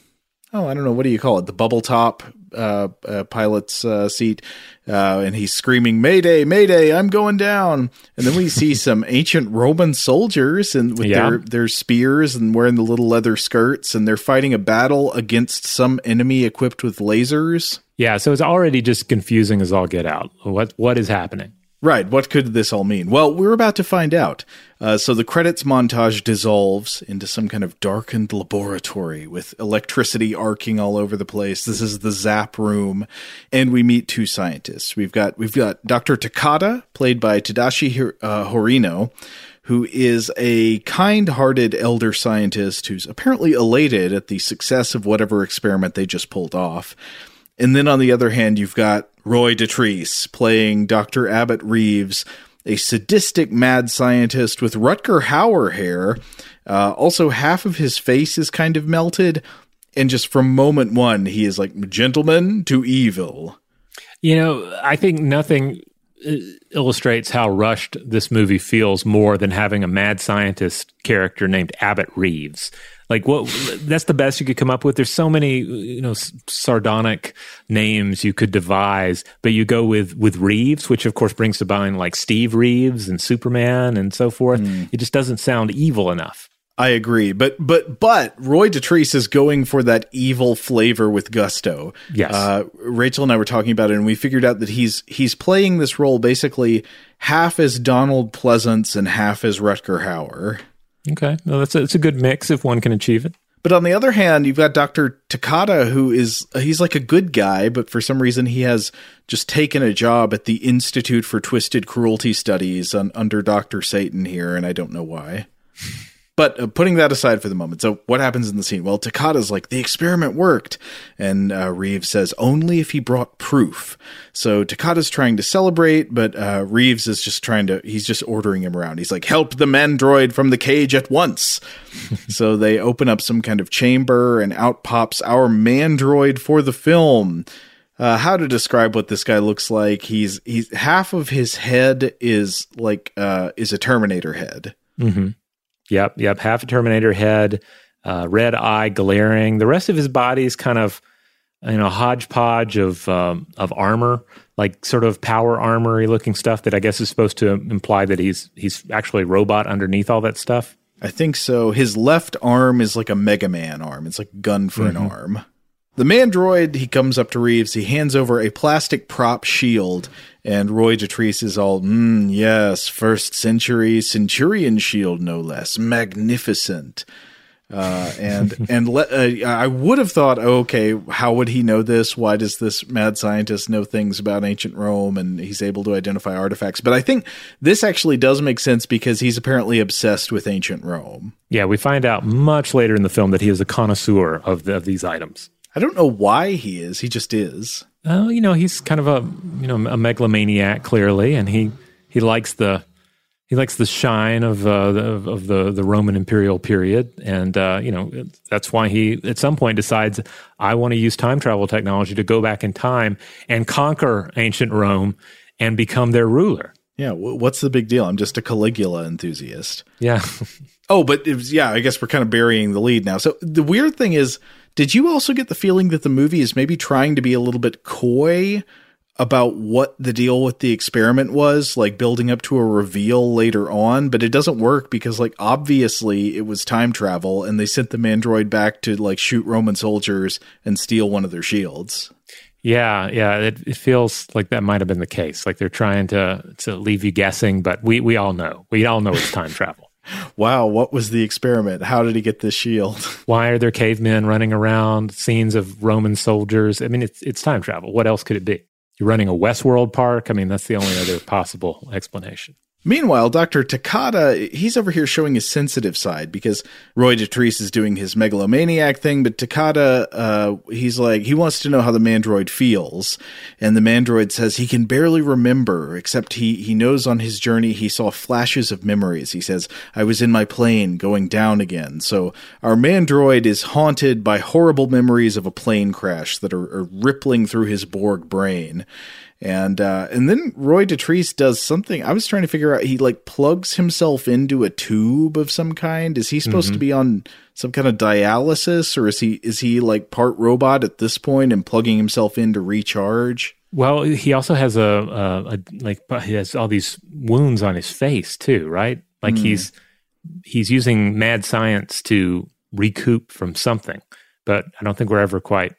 Oh, I don't know. What do you call it? The bubble top uh, uh, pilot's uh, seat. Uh, and he's screaming, Mayday, Mayday, I'm going down. And then we see some ancient Roman soldiers and with Yeah. their, their spears and wearing the little leather skirts, and they're fighting a battle against some enemy equipped with lasers. Yeah, so it's already just confusing as all get out. What what is happening? Right. What could this all mean? Well, we're about to find out. Uh, so the credits montage dissolves into some kind of darkened laboratory with electricity arcing all over the place. This is the Zap room, and we meet two scientists. We've got we've got Dr. Takada, played by Tadashi uh, Horino, who is a kind-hearted elder scientist who's apparently elated at the success of whatever experiment they just pulled off. And then on the other hand, you've got Roy Dotrice playing Dr. Abbott Reeves, a sadistic mad scientist with Rutger Hauer hair. Uh, also, half of his face is kind of melted. And just from moment one, he is like gentleman to evil. You know, I think nothing Uh, illustrates how rushed this movie feels more than having a mad scientist character named Abbott Reeves. Like what that's the best you could come up with. There's so many, you know, sardonic names you could devise, but you go with with Reeves, which of course brings to mind like Steve Reeves and Superman and so forth. Mm. It just doesn't sound evil enough. I agree, but but but Roy Dotrice is going for that evil flavor with gusto. Yes. uh, Rachel and I were talking about it, and we figured out that he's he's playing this role basically half as Donald Pleasence and half as Rutger Hauer. Okay, well, that's a, it's a good mix if one can achieve it. But on the other hand, you've got Dr. Takada, who is, he's like a good guy, but for some reason he has just taken a job at the Institute for Twisted Cruelty Studies on, under Dr. Satan here, and I don't know why. But uh, putting that aside for the moment, so what happens in the scene? Well, Takada's like, the experiment worked. And uh, Reeves says, only if he brought proof. So Takada's trying to celebrate, but uh, Reeves is just trying to, he's just ordering him around. He's like, help the mandroid from the cage at once. so they open up some kind of chamber, and out pops our mandroid for the film. Uh, how to describe what this guy looks like? He's he's half of his head is like uh, is a Terminator head. Mm-hmm. Yep, yep. Half a Terminator head, uh, red eye glaring. The rest of his body is kind of, you know, hodgepodge of um, of armor, like sort of power armory looking stuff that I guess is supposed to imply that he's he's actually a robot underneath all that stuff. I think so. His left arm is like a Mega Man arm. It's like gun for an Mhm. arm. The mandroid, he comes up to Reeves. He hands over a plastic prop shield, and Roy Dotrice is all, mm, yes, first century Centurion shield, no less. Magnificent. Uh, and and le- uh, I would have thought, oh, okay, how would he know this? Why does this mad scientist know things about ancient Rome and he's able to identify artifacts? But I think this actually does make sense because he's apparently obsessed with ancient Rome. Yeah, we find out much later in the film that he is a connoisseur of the, of these items. I don't know why he is. He just is. Oh, you know, he's kind of a you know a megalomaniac clearly, and he he likes the he likes the shine of uh, the, of the the Roman imperial period, and uh, you know that's why he at some point decides I want to use time travel technology to go back in time and conquer ancient Rome and become their ruler. Yeah, what's the big deal? I'm just a Caligula enthusiast. Yeah. Oh, but was, yeah, I guess we're kind of burying the lead now. So the weird thing is, did you also get the feeling that the movie is maybe trying to be a little bit coy about what the deal with the experiment was, like building up to a reveal later on, but it doesn't work because like obviously it was time travel and they sent the mandroid back to like shoot Roman soldiers and steal one of their shields. Yeah, yeah, it, it feels like that might have been the case. Like they're trying to to leave you guessing, but we we all know. We all know it's time travel. Wow, what was the experiment? How did he get this shield? Why are there cavemen running around? Scenes of Roman soldiers. I mean, it's it's time travel. What else could it be? You're running a Westworld park. I mean, that's the only other possible explanation. Meanwhile, Dr. Takada, he's over here showing his sensitive side because Roy Dotrice is doing his megalomaniac thing, but Takada, uh, he's like, he wants to know how the mandroid feels. And the mandroid says he can barely remember, except he, he knows on his journey he saw flashes of memories. He says, I was in my plane going down again. So our mandroid is haunted by horrible memories of a plane crash that are, are rippling through his Borg brain and uh, and then Roy Dotrice does something. I was trying to figure out. He like plugs himself into a tube of some kind. Is he supposed mm-hmm. to be on some kind of dialysis, or is he is he like part robot at this point and plugging himself in to recharge? Well, he also has a, a, a like he has all these wounds on his face too, right? Like mm. he's he's using mad science to recoup from something, but I don't think we're ever quite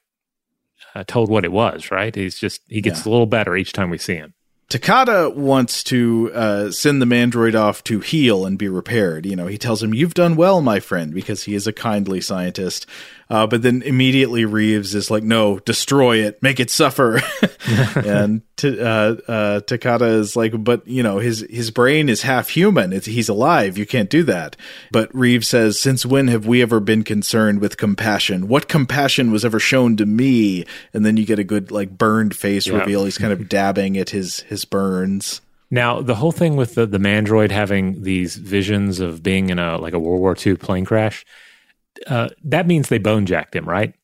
uh, told what it was, right? He's just he gets yeah. a little better each time we see him. Takada wants to uh, send the mandroid off to heal and be repaired. You know, he tells him, "You've done well, my friend," because he is a kindly scientist. Uh, but then immediately Reeves is like, "No, destroy it, make it suffer." and t- uh, uh, Takada is like, "But you know, his his brain is half human. It's, he's alive. You can't do that." But Reeves says, "Since when have we ever been concerned with compassion? What compassion was ever shown to me?" And then you get a good like burned face yep. reveal. He's kind of dabbing at his his burns. Now, the whole thing with the, the mandroid having these visions of being in a like a World War II plane crash, uh, that means they bone jacked him, right?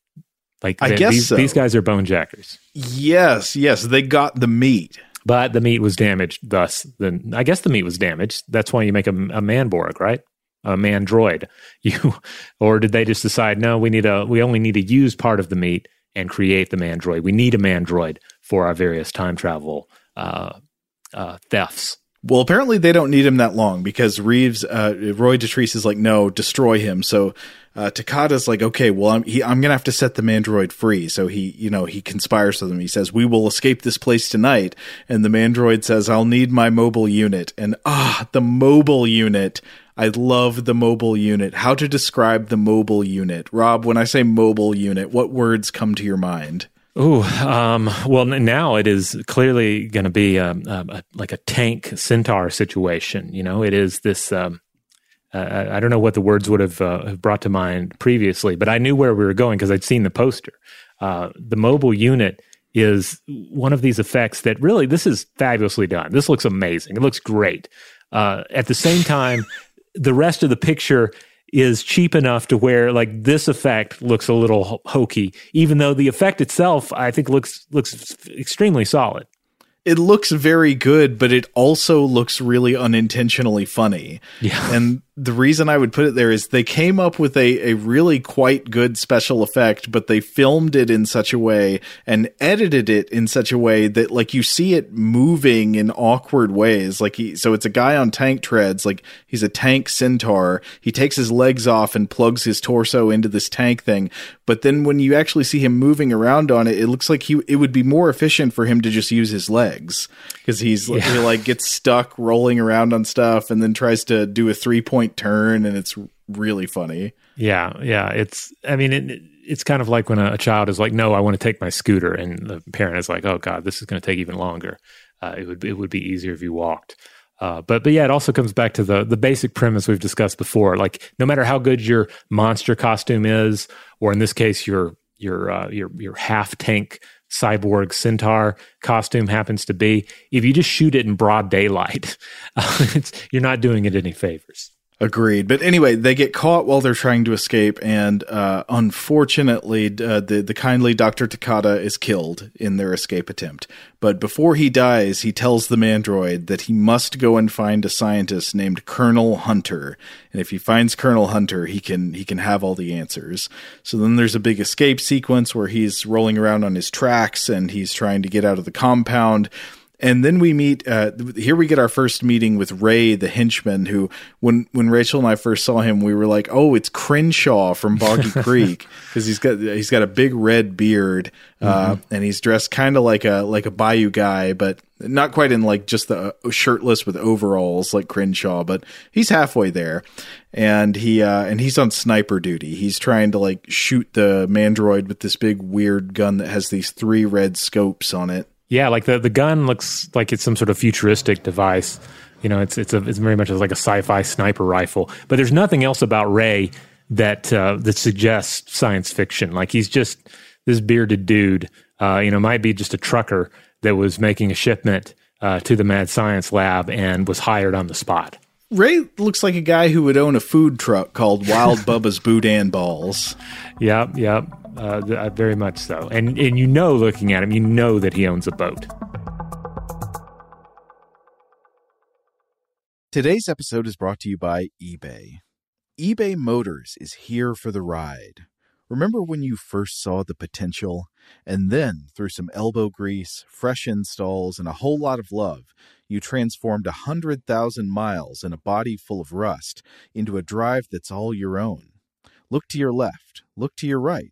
Like I they, guess these, so. these guys are bone jackers. Yes, yes, they got the meat, but the meat was damaged. Thus, then I guess the meat was damaged. That's why you make a, a manborg, right? A man droid. You, or did they just decide no? We need a. We only need to use part of the meat and create the man droid. We need a man droid for our various time travel uh, uh, thefts. Well, apparently they don't need him that long because Reeves, uh, Roy Dotrice is like, no, destroy him. So uh, Takada's like, okay, well, I'm, he, I'm going to have to set the mandroid free. So he, you know, he conspires with them. He says, we will escape this place tonight. And the mandroid says, I'll need my mobile unit. And ah, the mobile unit. I love the mobile unit. How to describe the mobile unit? Rob, when I say mobile unit, what words come to your mind? Oh, um, well, now it is clearly going to be a, a, a, like a tank centaur situation. You know, it is this. Um, uh, I don't know what the words would have, uh, brought to mind previously, but I knew where we were going because I'd seen the poster. Uh, the mobile unit is one of these effects that really this is fabulously done. This looks amazing. It looks great. Uh, at the same time, the rest of the picture is cheap enough to where like this effect looks a little hokey, even though the effect itself I think looks looks extremely solid. It looks very good, but it also looks really unintentionally funny. Yeah. And the reason I would put it there is they came up with a, a really quite good special effect, but they filmed it in such a way and edited it in such a way that like you see it moving in awkward ways. Like he, so it's a guy on tank treads, like he's a tank centaur. He takes his legs off and plugs his torso into this tank thing. But then when you actually see him moving around on it, it looks like he, it would be more efficient for him to just use his legs because he's yeah. he like gets stuck rolling around on stuff and then tries to do a three point turn and it's really funny. Yeah, yeah. It's I mean it, it's kind of like when a, a, child is like, "No, I want to take my scooter," and the parent is like, "Oh God, this is going to take even longer. Uh, it would it would be easier if you walked." Uh, but but yeah, it also comes back to the the basic premise we've discussed before. Like, no matter how good your monster costume is, or in this case, your your uh, your your half tank cyborg centaur costume happens to be, if you just shoot it in broad daylight, you're not doing it any favors. Agreed. But anyway, they get caught while they're trying to escape, and uh, unfortunately, uh, the the kindly Doctor Takada is killed in their escape attempt. But before he dies, he tells the mandroid that he must go and find a scientist named Colonel Hunter, and if he finds Colonel Hunter, he can he can have all the answers. So then there's a big escape sequence where he's rolling around on his tracks and he's trying to get out of the compound and then we meet. Uh, here we get our first meeting with Ray, the henchman. Who, when when Rachel and I first saw him, we were like, "Oh, it's Crenshaw from Boggy Creek," because he's got he's got a big red beard, uh, mm-hmm. and he's dressed kind of like a like a Bayou guy, but not quite in like just the uh, shirtless with overalls like Crenshaw, but he's halfway there. And he uh, and he's on sniper duty. He's trying to like shoot the mandroid with this big weird gun that has these three red scopes on it. Yeah, like the the gun looks like it's some sort of futuristic device. You know, it's it's a it's very much like a sci-fi sniper rifle. But there's nothing else about Ray that uh, that suggests science fiction. Like he's just this bearded dude. Uh, you know, might be just a trucker that was making a shipment uh, to the mad science lab and was hired on the spot. Ray looks like a guy who would own a food truck called Wild Bubba's Boudin Balls. Yep, yep. Uh, uh, very much so. And and you know, looking at him, you know that he owns a boat. Today's episode is brought to you by eBay. eBay Motors is here for the ride. Remember when you first saw the potential? And then, through some elbow grease, fresh installs, and a whole lot of love, you transformed a 100,000 miles and a body full of rust into a drive that's all your own. Look to your left, look to your right.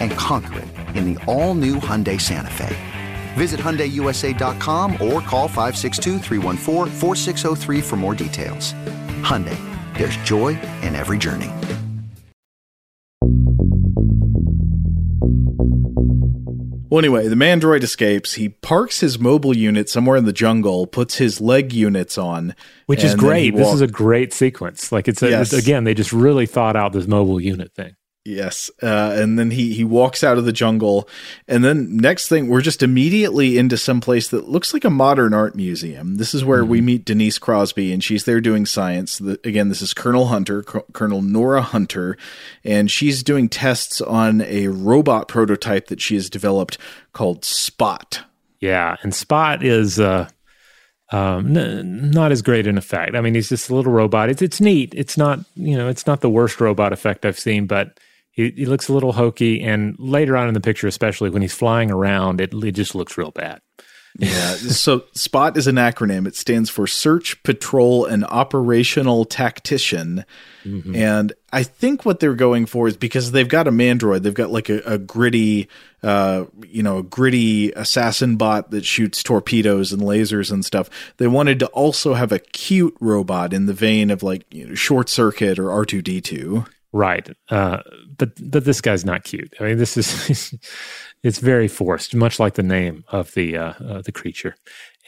And conquer it in the all new Hyundai Santa Fe. Visit HyundaiUSA.com or call 562 for more details. Hyundai, there's joy in every journey. Well, anyway, the Mandroid escapes. He parks his mobile unit somewhere in the jungle, puts his leg units on, which is and then he great. This is a great sequence. Like it's, a, Yes. it's again, they just really thought out this mobile unit thing. Yes, uh, and then he he walks out of the jungle, and then next thing we're just immediately into some place that looks like a modern art museum. This is where we meet Denise Crosby, and she's there doing science. The, again, this is Colonel Hunter, Col- Colonel Nora Hunter, and she's doing tests on a robot prototype that she has developed called Spot. Yeah, and Spot is uh, um, n- not as great an effect. I mean, he's just a little robot. It's it's neat. It's not you know it's not the worst robot effect I've seen, but he, he looks a little hokey. And later on in the picture, especially when he's flying around, it, it just looks real bad. Yeah. so SPOT is an acronym. It stands for Search, Patrol, and Operational Tactician. And I think what they're going for is because they've got a Mandroid, they've got like a, a gritty, uh, you know, a gritty assassin bot that shoots torpedoes and lasers and stuff. They wanted to also have a cute robot in the vein of like you know, Short Circuit or R2D2. Right. Uh, but but this guy's not cute. I mean, this is it's very forced, much like the name of the uh, uh, the creature,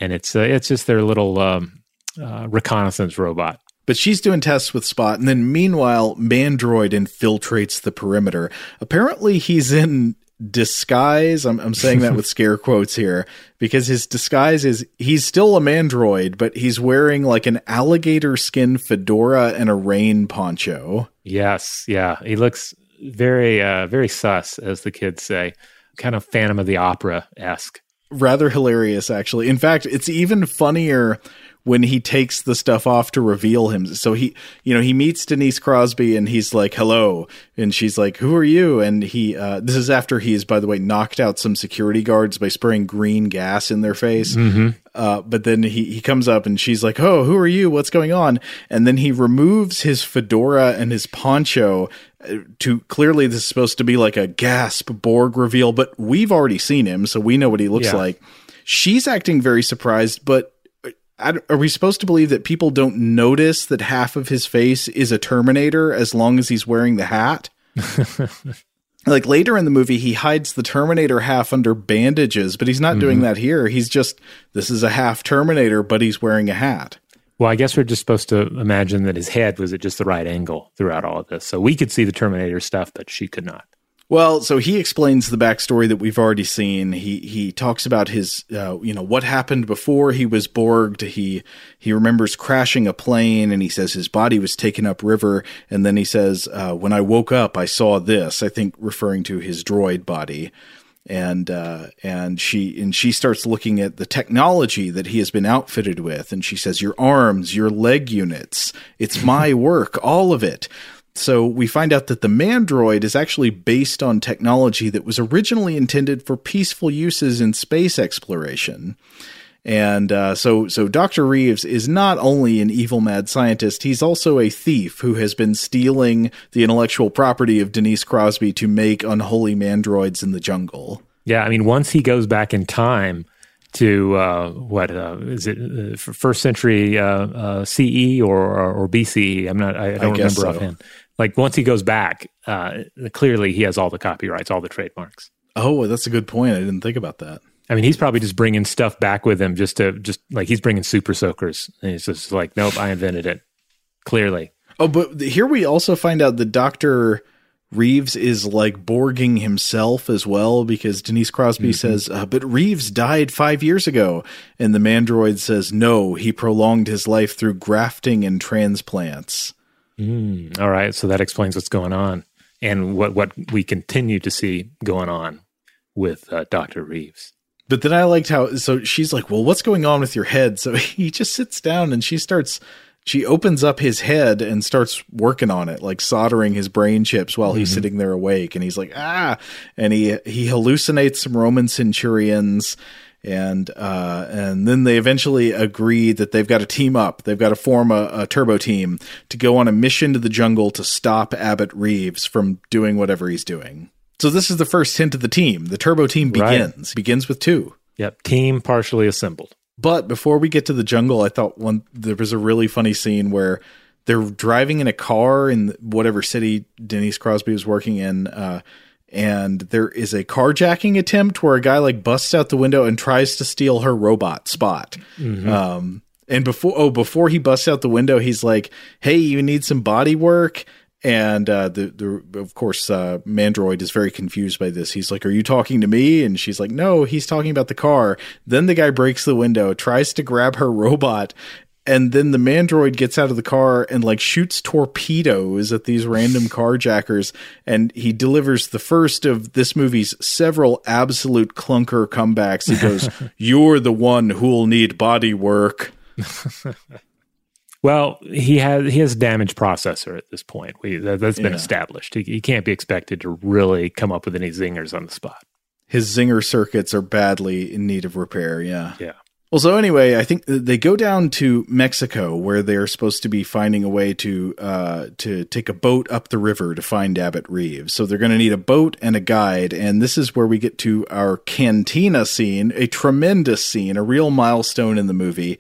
and it's uh, it's just their little um, uh, reconnaissance robot. But she's doing tests with Spot, and then meanwhile, Mandroid infiltrates the perimeter. Apparently, he's in disguise. I'm, I'm saying that with scare quotes here because his disguise is he's still a Mandroid, but he's wearing like an alligator skin fedora and a rain poncho. Yes, yeah, he looks very uh, very sus, as the kids say, kind of Phantom of the Opera esque. Rather hilarious, actually. In fact, it's even funnier when he takes the stuff off to reveal him. So he, you know, he meets Denise Crosby and he's like, hello. And she's like, who are you? And he, uh, this is after he's, by the way, knocked out some security guards by spraying green gas in their face. Mhm. Uh, but then he, he comes up and she's like, oh, who are you? What's going on? And then he removes his fedora and his poncho uh, to clearly this is supposed to be like a gasp Borg reveal, but we've already seen him. So we know what he looks Yeah. like. She's acting very surprised, but are we supposed to believe that people don't notice that half of his face is a Terminator as long as he's wearing the hat? like later in the movie, he hides the Terminator half under bandages, but he's not doing Mhm. that here. He's just, this is a half Terminator, but he's wearing a hat. Well, I guess we're just supposed to imagine that his head was at just the right angle throughout all of this, so we could see the Terminator stuff, but she could not. Well, so he explains the backstory that we've already seen. He he talks about his, uh, you know, what happened before he was Borged. He he remembers crashing a plane, and he says his body was taken upriver. And then he says, uh, "When I woke up, I saw this." I think referring to his droid body. And uh, and she and she starts looking at the technology that he has been outfitted with, and she says, "Your arms, your leg units, it's my work, all of it." So we find out that the Mandroid is actually based on technology that was originally intended for peaceful uses in space exploration. And uh, so, so Dr. Reeves is not only an evil mad scientist, he's also a thief who has been stealing the intellectual property of Denise Crosby to make unholy mandroids in the jungle. Yeah, I mean, once he goes back in time to uh, what uh, is it, uh, first century uh, uh, CE or, or or BCE? I'm not. I, I don't guess remember so. offhand. Like once he goes back, uh, clearly he has all the copyrights, all the trademarks. Oh, that's a good point. I didn't think about that. I mean, he's probably just bringing stuff back with him, just to just like he's bringing super soakers, and he's just like, nope, I invented it. Clearly, Oh, but here we also find out that Dr. Reeves is like Borging himself as well because Denise Crosby says, uh, "But Reeves died five years ago," and the Mandroid says, "No, he prolonged his life through grafting and transplants." Mm, all right, so that explains what's going on and what what we continue to see going on with uh, Doctor Reeves. But then I liked how so she's like, "Well, what's going on with your head?" So he just sits down and she starts she opens up his head and starts working on it, like soldering his brain chips while he's Mhm. sitting there awake. And he's like, "Ah!" And he he hallucinates some Roman centurions. And uh, and then they eventually agree that they've got to team up. They've got to form a, a turbo team to go on a mission to the jungle to stop Abbott Reeves from doing whatever he's doing. So this is the first hint of the team. The turbo team Right. begins begins with two. Yep, team partially assembled. But before we get to the jungle, I thought one there was a really funny scene where they're driving in a car in whatever city Denise Crosby was working in, uh, and there is a carjacking attempt where a guy like busts out the window and tries to steal her robot spot. Mhm. Um, and before oh before he busts out the window, he's like, "Hey, you need some body work." And uh, the the of course uh, Mandroid is very confused by this. He's like, "Are you talking to me?" And she's like, "No, he's talking about the car." Then the guy breaks the window, tries to grab her robot, and then the Mandroid gets out of the car and like shoots torpedoes at these random carjackers. And he delivers the first of this movie's several absolute clunker comebacks. He goes, "You're the one who'll need body work." Well, he has he has a damaged processor at this point. We that, that's been Yeah. established. He, he can't be expected to really come up with any zingers on the spot. his zinger circuits are badly in need of repair. Yeah. Yeah. Well, so anyway, I think they go down to Mexico where they're supposed to be finding a way to uh, to take a boat up the river to find Abbott Reeves. So they're going to need a boat and a guide, and this is where we get to our cantina scene, a tremendous scene, a real milestone in the movie.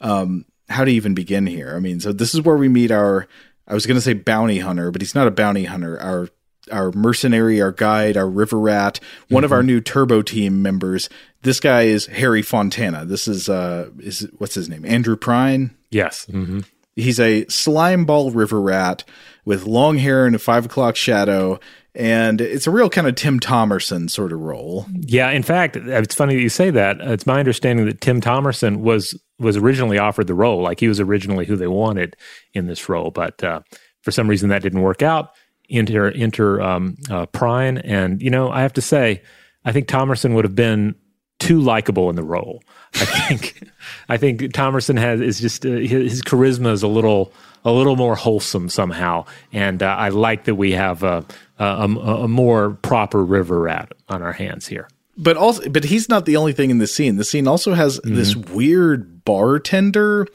Um, how to even begin here? I mean, so this is where we meet our. I was going to say bounty hunter, but he's not a bounty hunter. Our our mercenary, our guide, our river rat, one of our new turbo team members. This guy is Harry Fontana. This is uh is what's his name? Andrew Prine. Yes. hmm He's a slime ball river rat with long hair and a five o'clock shadow, and it's a real kind of Tim Thomerson sort of role. Yeah, in fact, it's funny that you say that. It's my understanding that Tim Thomerson was was originally offered the role, like he was originally who they wanted in this role, but uh, for some reason that didn't work out. Enter enter um, uh, Prine, and you know I have to say, I think Thomerson would have been too likable in the role. I think I think Thomerson has is just uh, his, his charisma is a little a little more wholesome somehow, and uh, I like that we have a, a, a, a more proper river rat on our hands here. But also, but he's not the only thing in the scene. The scene also has this weird bartender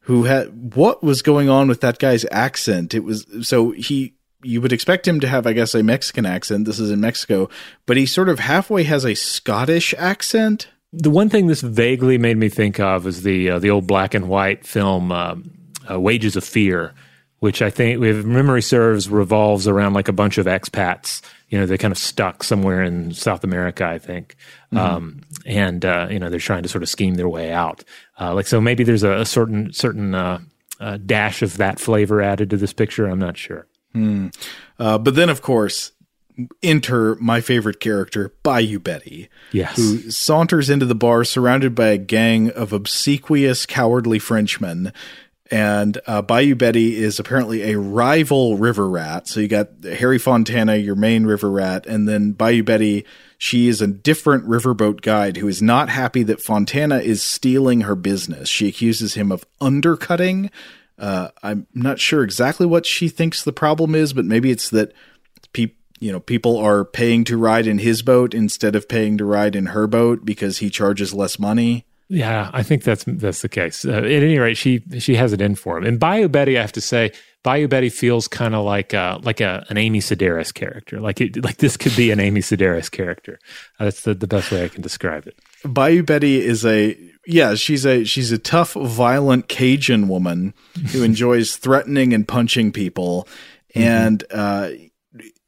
who had what was going on with that guy's accent. It was so he you would expect him to have, I guess, a Mexican accent. This is in Mexico, but he sort of halfway has a Scottish accent. The one thing this vaguely made me think of is the uh, the old black and white film um, uh, Wages of Fear, which I think, if memory serves, revolves around like a bunch of expats. You know, they're kind of stuck somewhere in South America, I think, Mhm. um, and uh, you know they're trying to sort of scheme their way out. Uh, like so, maybe there's a, a certain certain uh, uh, dash of that flavor added to this picture. I'm not sure. Hmm. Uh, but then, of course, enter my favorite character, Bayou Betty. Yes. Who saunters into the bar surrounded by a gang of obsequious, cowardly Frenchmen. And uh, Bayou Betty is apparently a rival river rat. So you got Harry Fontana, your main river rat, and then Bayou Betty. She is a different riverboat guide who is not happy that Fontana is stealing her business. She accuses him of undercutting. Uh, I'm not sure exactly what she thinks the problem is, but maybe it's that people you know people are paying to ride in his boat instead of paying to ride in her boat because he charges less money. Yeah, I think that's that's the case. Uh, at any rate, she she has it in for him. And Bayou Betty, I have to say, Bayou Betty feels kind of like uh, like a an Amy Sedaris character. Like it, like this could be an Amy Sedaris character. Uh, that's the, the best way I can describe it. Bayou Betty is a yeah, she's a she's a tough, violent Cajun woman who enjoys threatening and punching people, and uh,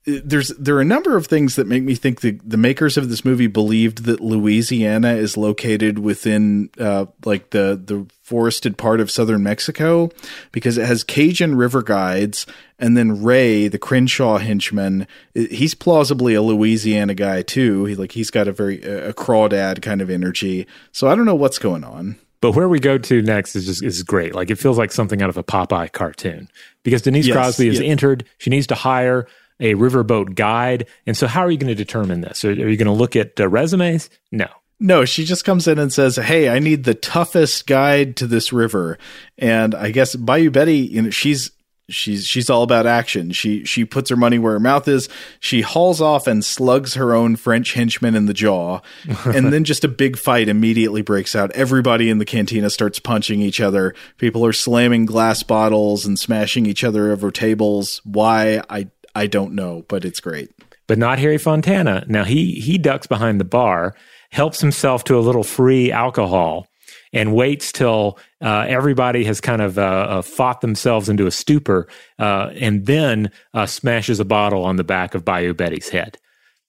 there's there are a number of things that make me think the the makers of this movie believed that Louisiana is located within uh, like the the forested part of southern Mexico because it has Cajun river guides and then Ray the Crenshaw henchman he's plausibly a Louisiana guy too he like he's got a very a crawdad kind of energy so I don't know what's going on but where we go to next is just is great. Like it feels like something out of a Popeye cartoon because Denise yes, Crosby has yeah. entered. She needs to hire a riverboat guide. And so, how are you going to determine this? Are, are you going to look at uh, resumes? No. No, she just comes in and says, "Hey, I need the toughest guide to this river." And I guess Bayou Betty, you know, she's she's she's all about action. She she puts her money where her mouth is. She hauls off and slugs her own French henchman in the jaw, and then just a big fight immediately breaks out. Everybody in the cantina starts punching each other. People are slamming glass bottles and smashing each other over tables. Why I I don't know, but it's great. But not Harry Fontana. Now he he ducks behind the bar, helps himself to a little free alcohol, and waits till uh, everybody has kind of uh, uh, fought themselves into a stupor, uh, and then uh, smashes a bottle on the back of Bayou Betty's head.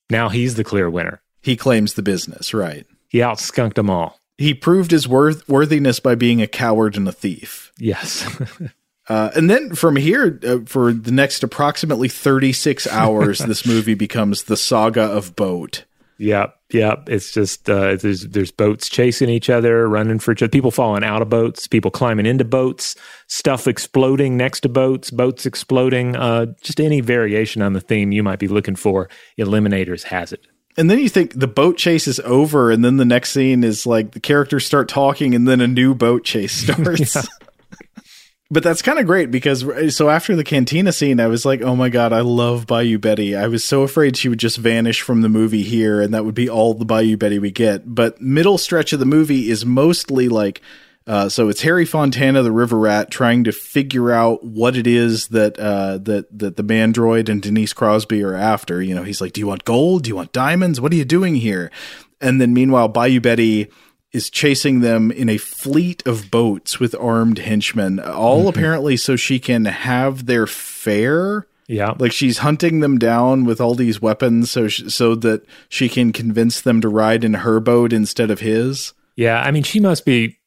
Now he's the clear winner. He claims the business, right? He outskunked them all. He proved his worth worthiness by being a coward and a thief. Yes. Uh, and then from here, uh, for the next approximately 36 hours, this movie becomes the saga of boat. Yep, yep. It's just uh, there's there's boats chasing each other, running for each other. People falling out of boats, people climbing into boats, stuff exploding next to boats, boats exploding. Uh, just any variation on the theme you might be looking for, Eliminators has it. And then you think the boat chase is over, and then the next scene is like the characters start talking, and then a new boat chase starts. But that's kind of great because so after the cantina scene, I was like, oh my god, I love Bayou Betty. I was so afraid she would just vanish from the movie here, and that would be all the Bayou Betty we get. But middle stretch of the movie is mostly like. Uh, so it's Harry Fontana, the River Rat, trying to figure out what it is that uh, that that the Mandroid and Denise Crosby are after. You know, he's like, "Do you want gold? Do you want diamonds? What are you doing here?" And then meanwhile, Bayou Betty is chasing them in a fleet of boats with armed henchmen, all mm-hmm. apparently so she can have their fare. Yeah, like she's hunting them down with all these weapons, so sh- so that she can convince them to ride in her boat instead of his. Yeah, I mean, she must be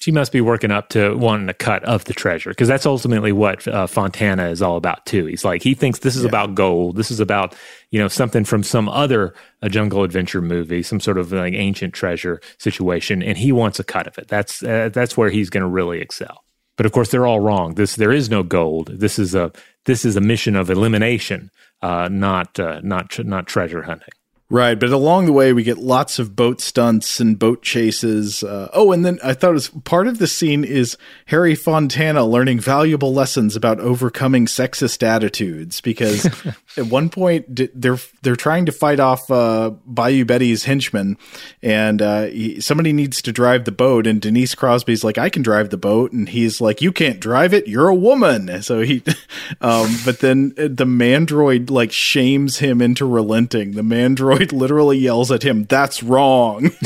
she must be working up to wanting a cut of the treasure because that's ultimately what uh, Fontana is all about too. He's like he thinks this is yeah. about gold. This is about you know something from some other uh, jungle adventure movie, some sort of like ancient treasure situation, and he wants a cut of it. That's uh, that's where he's going to really excel. But of course, they're all wrong. This there is no gold. This is a this is a mission of elimination, uh, not uh, not not treasure hunting. Right, but along the way we get lots of boat stunts and boat chases. Uh, oh, and then I thought it was part of the scene is Harry Fontana learning valuable lessons about overcoming sexist attitudes because at one point they're they're trying to fight off uh, Bayou Betty's henchmen, and uh, he, somebody needs to drive the boat, and Denise Crosby's like, "I can drive the boat," and he's like, "You can't drive it. You're a woman." So he, um, but then the mandroid like shames him into relenting. The mandroid literally yells at him, "That's wrong."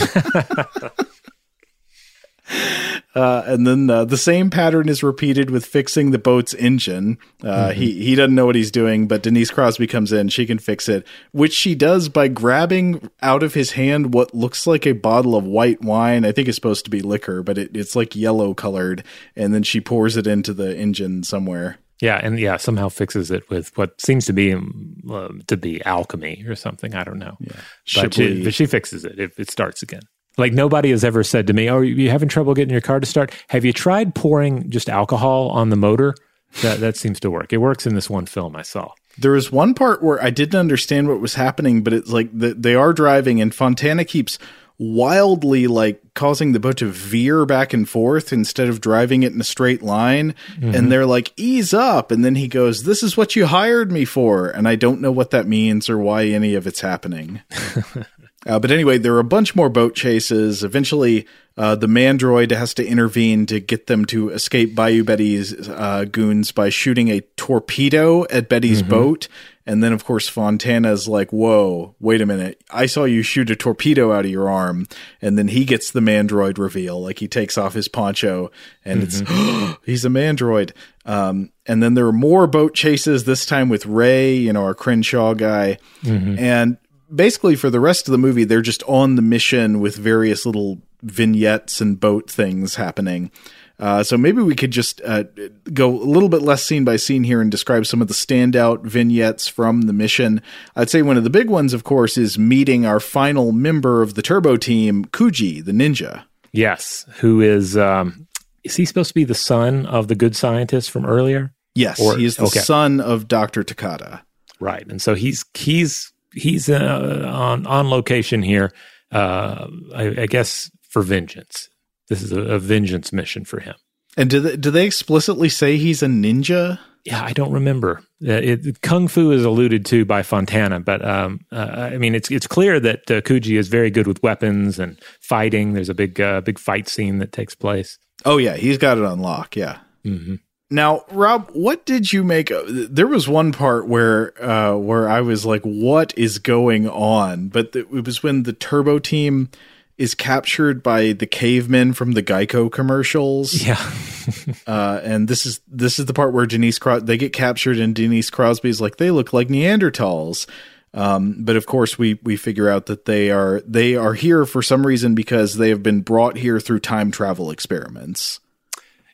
Uh, and then uh, the same pattern is repeated with fixing the boat's engine. Uh, mm-hmm. He he doesn't know what he's doing, but Denise Crosby comes in. She can fix it, which she does by grabbing out of his hand what looks like a bottle of white wine. I think it's supposed to be liquor, but it, it's like yellow colored, and then she pours it into the engine somewhere. Yeah, and yeah, somehow fixes it with what seems to be uh, to be alchemy or something. I don't know. Yeah, but she, but she fixes it if it starts again. Like nobody has ever said to me, "Oh, you having trouble getting your car to start? Have you tried pouring just alcohol on the motor?" That that seems to work. It works in this one film I saw. There was one part where I didn't understand what was happening, but it's like the, they are driving, and Fontana keeps wildly like causing the boat to veer back and forth instead of driving it in a straight line. Mm-hmm. And they're like, ease up. And then he goes, This is what you hired me for. And I don't know what that means or why any of it's happening. uh, but anyway, there are a bunch more boat chases. Eventually, uh, the mandroid has to intervene to get them to escape Bayou Betty's uh, goons by shooting a torpedo at Betty's mm-hmm. boat and then, of course, Fontana's like, whoa, wait a minute. I saw you shoot a torpedo out of your arm. And then he gets the mandroid reveal. Like he takes off his poncho and mm-hmm. it's, he's a mandroid. Um, and then there are more boat chases, this time with Ray, you know, our Crenshaw guy. Mhm. And basically, for the rest of the movie, they're just on the mission with various little vignettes and boat things happening. Uh, so maybe we could just uh, go a little bit less scene by scene here and describe some of the standout vignettes from the mission. I'd say one of the big ones, of course, is meeting our final member of the Turbo team, Kuji, the ninja. Yes, who is um, is he supposed to be the son of the good scientist from earlier? Yes, Or- he is the okay. son of Dr. Takada. Right, and so he's he's he's uh, on on location here. Uh, I, I guess for vengeance. This is a, a vengeance mission for him. And do they, do they explicitly say he's a ninja? Yeah, I don't remember. Uh, it, Kung Fu is alluded to by Fontana, but um, uh, I mean, it's it's clear that uh, Kuji is very good with weapons and fighting. There's a big uh, big fight scene that takes place. Oh yeah, he's got it on lock. Yeah. hmm Now, Rob, what did you make? Of, there was one part where uh, where I was like, "What is going on?" But th- it was when the Turbo Team is captured by the cavemen from the Geico commercials. Yeah, uh, and this is this is the part where Denise Cros- they get captured, and Denise Crosby's like, "They look like Neanderthals." Um, but of course, we we figure out that they are they are here for some reason because they have been brought here through time travel experiments.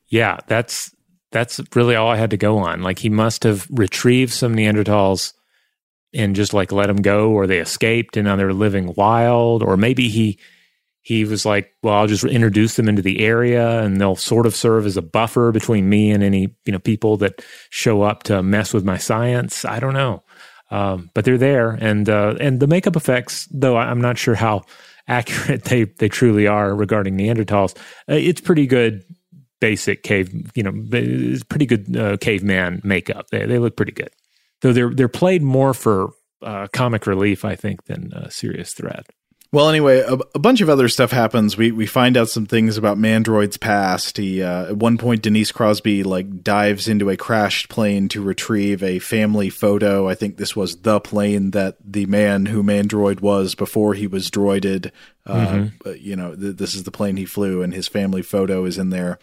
Yeah, that's that's really all I had to go on. Like he must have retrieved some Neanderthals and just like let them go, or they escaped and now they're living wild, or maybe he he was like, well, I'll just introduce them into the area and they'll sort of serve as a buffer between me and any you know people that show up to mess with my science. I don't know, um, but they're there, and uh, and the makeup effects, though I'm not sure how accurate they they truly are regarding Neanderthals. Uh, it's pretty good basic cave, you know, pretty good uh, caveman makeup. They they look pretty good, though they're they're played more for uh, comic relief, I think, than uh, serious threat. Well, anyway, a, a bunch of other stuff happens. We we find out some things about Mandroid's past. He uh, at one point Denise Crosby like dives into a crashed plane to retrieve a family photo. I think this was the plane that the man who Mandroid was before he was droided. Uh, Mhm. uh, You know, th- this is the plane he flew, and his family photo is in there.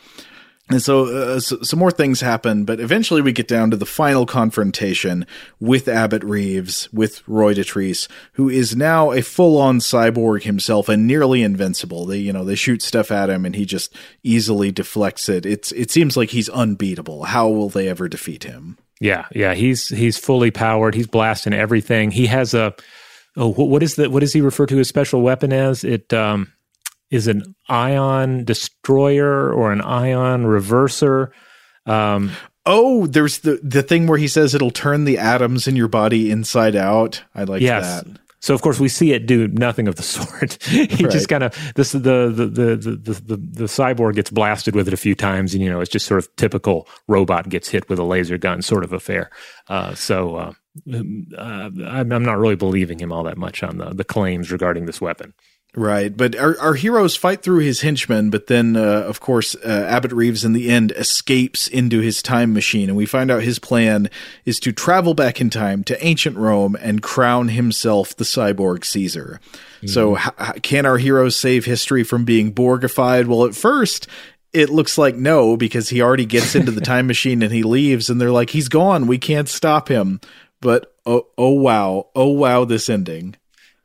And so, uh, so some more things happen, but eventually we get down to the final confrontation with Abbott Reeves, with Roy Dotrice, who is now a full-on cyborg himself and nearly invincible. They, you know, they shoot stuff at him and he just easily deflects it. It's it seems like he's unbeatable. How will they ever defeat him? Yeah, yeah, he's he's fully powered. He's blasting everything. He has a oh, what is the what does he refer to his special weapon as? It um is an ion destroyer or an ion reverser. Um, Oh, there's the the thing where he says it'll turn the atoms in your body inside out. I like yes. that. So of course we see it do nothing of the sort. he Right. just kind of this the the, the the the the cyborg gets blasted with it a few times, and you know it's just sort of typical robot gets hit with a laser gun sort of affair. Uh, so uh, um, uh, I'm, I'm not really believing him all that much on the the claims regarding this weapon. Right, but our, our heroes fight through his henchmen, but then, uh, of course, uh, Abbott Reeves in the end escapes into his time machine, and we find out his plan is to travel back in time to ancient Rome and crown himself the cyborg Caesar. So, h- h- can our heroes save history from being Borgified? Well, at first, it looks like no, because he already gets into the time machine and he leaves, and they're like, he's gone. We can't stop him. But oh, oh wow, oh wow, this ending.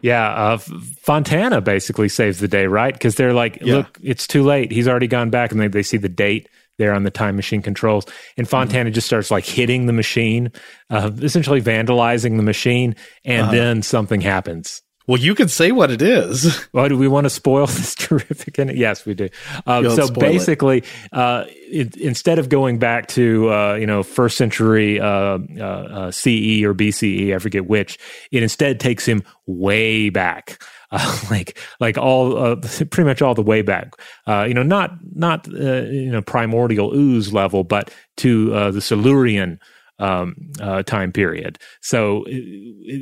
Yeah, uh, Fontana basically saves the day, right? Because they're like, Yeah. look, it's too late. He's already gone back, and they, they see the date there on the time machine controls. And Fontana just starts like hitting the machine, uh, essentially vandalizing the machine, and Uh-huh. then something happens. Well, you can say what it is. Well, do we want to spoil this terrific? Yes, we do. Um, so basically, uh, it, instead of going back to uh, you know first century uh, uh, uh, CE or BCE, I forget which, it instead takes him way back. Uh, like like all uh, pretty much all the way back uh, you know not not uh, you know primordial ooze level but to uh, the silurian um, uh, time period. So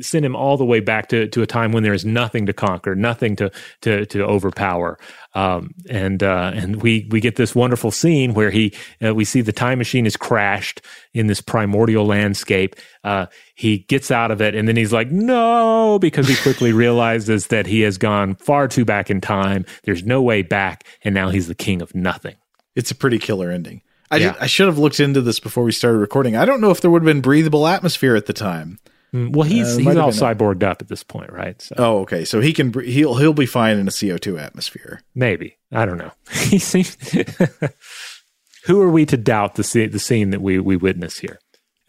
sent him all the way back to, to a time when there is nothing to conquer, nothing to to, to overpower. Um, and uh, and we we get this wonderful scene where he uh, we see the time machine is crashed in this primordial landscape. Uh, he gets out of it and then he's like, no, because he quickly realizes that he has gone far too back in time. There's no way back, and now he's the king of nothing. It's a pretty killer ending. I, Yeah. I should have looked into this before we started recording. I don't know if there would have been breathable atmosphere at the time. Mm, Well, he's Uh, he's all cyborged up at this point, right? So Oh, okay. So he can he'll he'll be fine in a CO two atmosphere. maybe I don't know. he seems. Who are we to doubt the scene, the scene that we we witness here?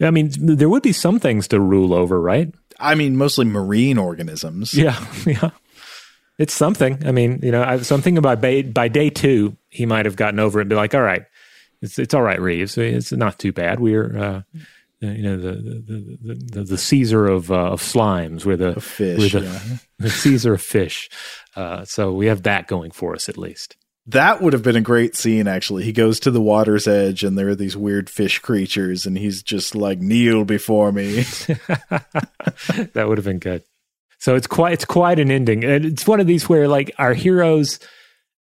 I mean, there would be some things to rule over, right? I mean, mostly marine organisms. Yeah, yeah. It's something. I mean, you know, I, so I'm thinking by by, by day two, he might have gotten over it and be like, "All right, it's it's all right, Reeves. It's not too bad. We're, uh, you know, the the the, the, the Caesar of uh, of slimes. We're the fish, we're the, yeah. the Caesar of fish. Uh, so we have that going for us at least. That would have been a great scene, actually. He goes to the water's edge, and there are these weird fish creatures, and he's just like, "Kneel before me." that would have been good. So it's quite it's quite an ending. And it's one of these where like our heroes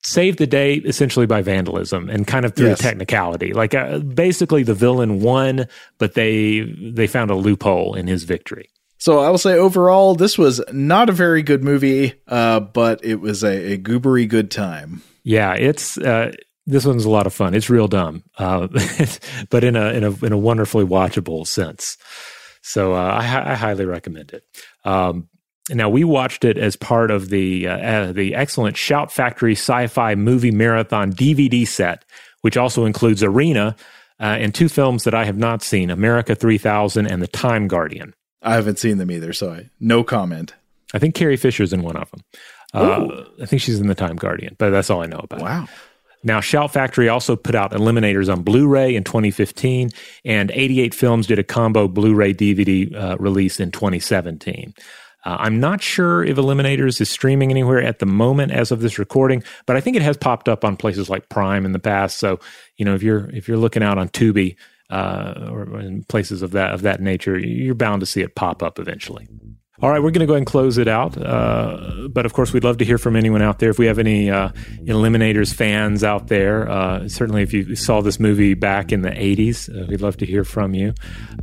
save the day essentially by vandalism and kind of through Yes. technicality. Like uh, basically the villain won, but they they found a loophole in his victory. So I will say overall, this was not a very good movie, uh, but it was a, a goobery good time. Yeah, it's uh, this one's a lot of fun. It's real dumb, uh, but in a in a in a wonderfully watchable sense. So uh, I, I highly recommend it. Um, now we watched it as part of the uh, uh, the excellent Shout Factory Sci-Fi Movie Marathon DVD set, which also includes Arena uh, and two films that I have not seen: America 3000 and The Time Guardian. I haven't seen them either, so I, no comment. I think Carrie Fisher's in one of them. Uh, I think she's in The Time Guardian, but that's all I know about. it. Wow. Now, Shout Factory also put out Eliminators on Blu ray in 2015, and 88 Films did a combo Blu ray DVD uh, release in 2017. Uh, I'm not sure if Eliminators is streaming anywhere at the moment as of this recording, but I think it has popped up on places like Prime in the past. So, you know, if you're if you're looking out on Tubi uh, or in places of that of that nature, you're bound to see it pop up eventually. All right, we're going to go ahead and close it out. Uh, but of course, we'd love to hear from anyone out there. If we have any uh, Eliminators fans out there, uh, certainly if you saw this movie back in the 80s, uh, we'd love to hear from you.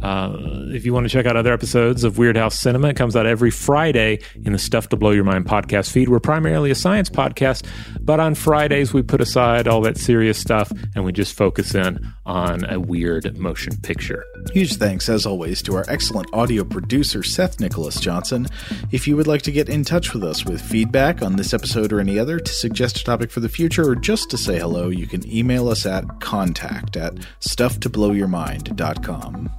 Uh, if you want to check out other episodes of Weirdhouse Cinema, it comes out every Friday in the Stuff to Blow Your Mind podcast feed. We're primarily a science podcast, but on Fridays, we put aside all that serious stuff and we just focus in on a weird motion picture. Huge thanks, as always, to our excellent audio producer, Seth Nicholas Johnson. If you would like to get in touch with us with feedback on this episode or any other, to suggest a topic for the future, or just to say hello, you can email us at contact at stufftoblowyourmind.com.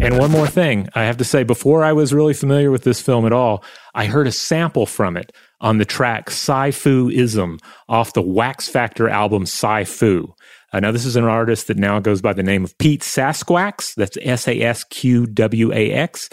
And one more thing I have to say before I was really familiar with this film at all, I heard a sample from it on the track Sci Fu Ism off the Wax Factor album Sci Fu. Uh, now, this is an artist that now goes by the name of Pete Sasqwax. That's S A S Q W A X.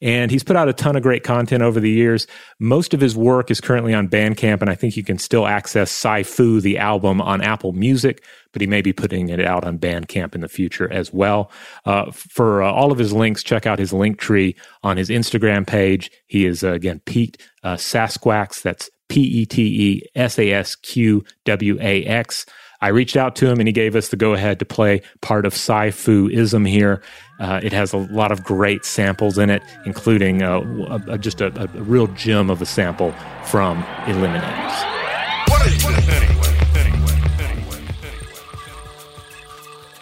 And he's put out a ton of great content over the years. Most of his work is currently on Bandcamp, and I think you can still access Sci Fu, the album, on Apple Music, but he may be putting it out on Bandcamp in the future as well. Uh, for uh, all of his links, check out his link tree on his Instagram page. He is, uh, again, Pete uh, Sasqwax. That's P E T E S A S Q W A X. I reached out to him and he gave us the go ahead to play part of Sci Fu Ism here. Uh, it has a lot of great samples in it, including uh, a, just a, a real gem of a sample from Eliminators.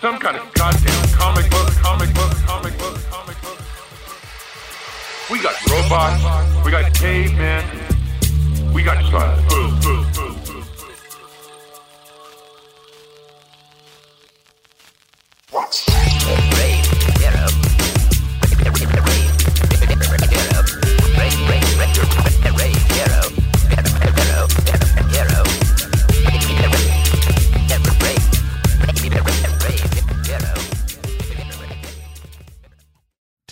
Some kind of goddamn comic book, comic book, comic book, comic book. We got robots, we got cavemen, we got science.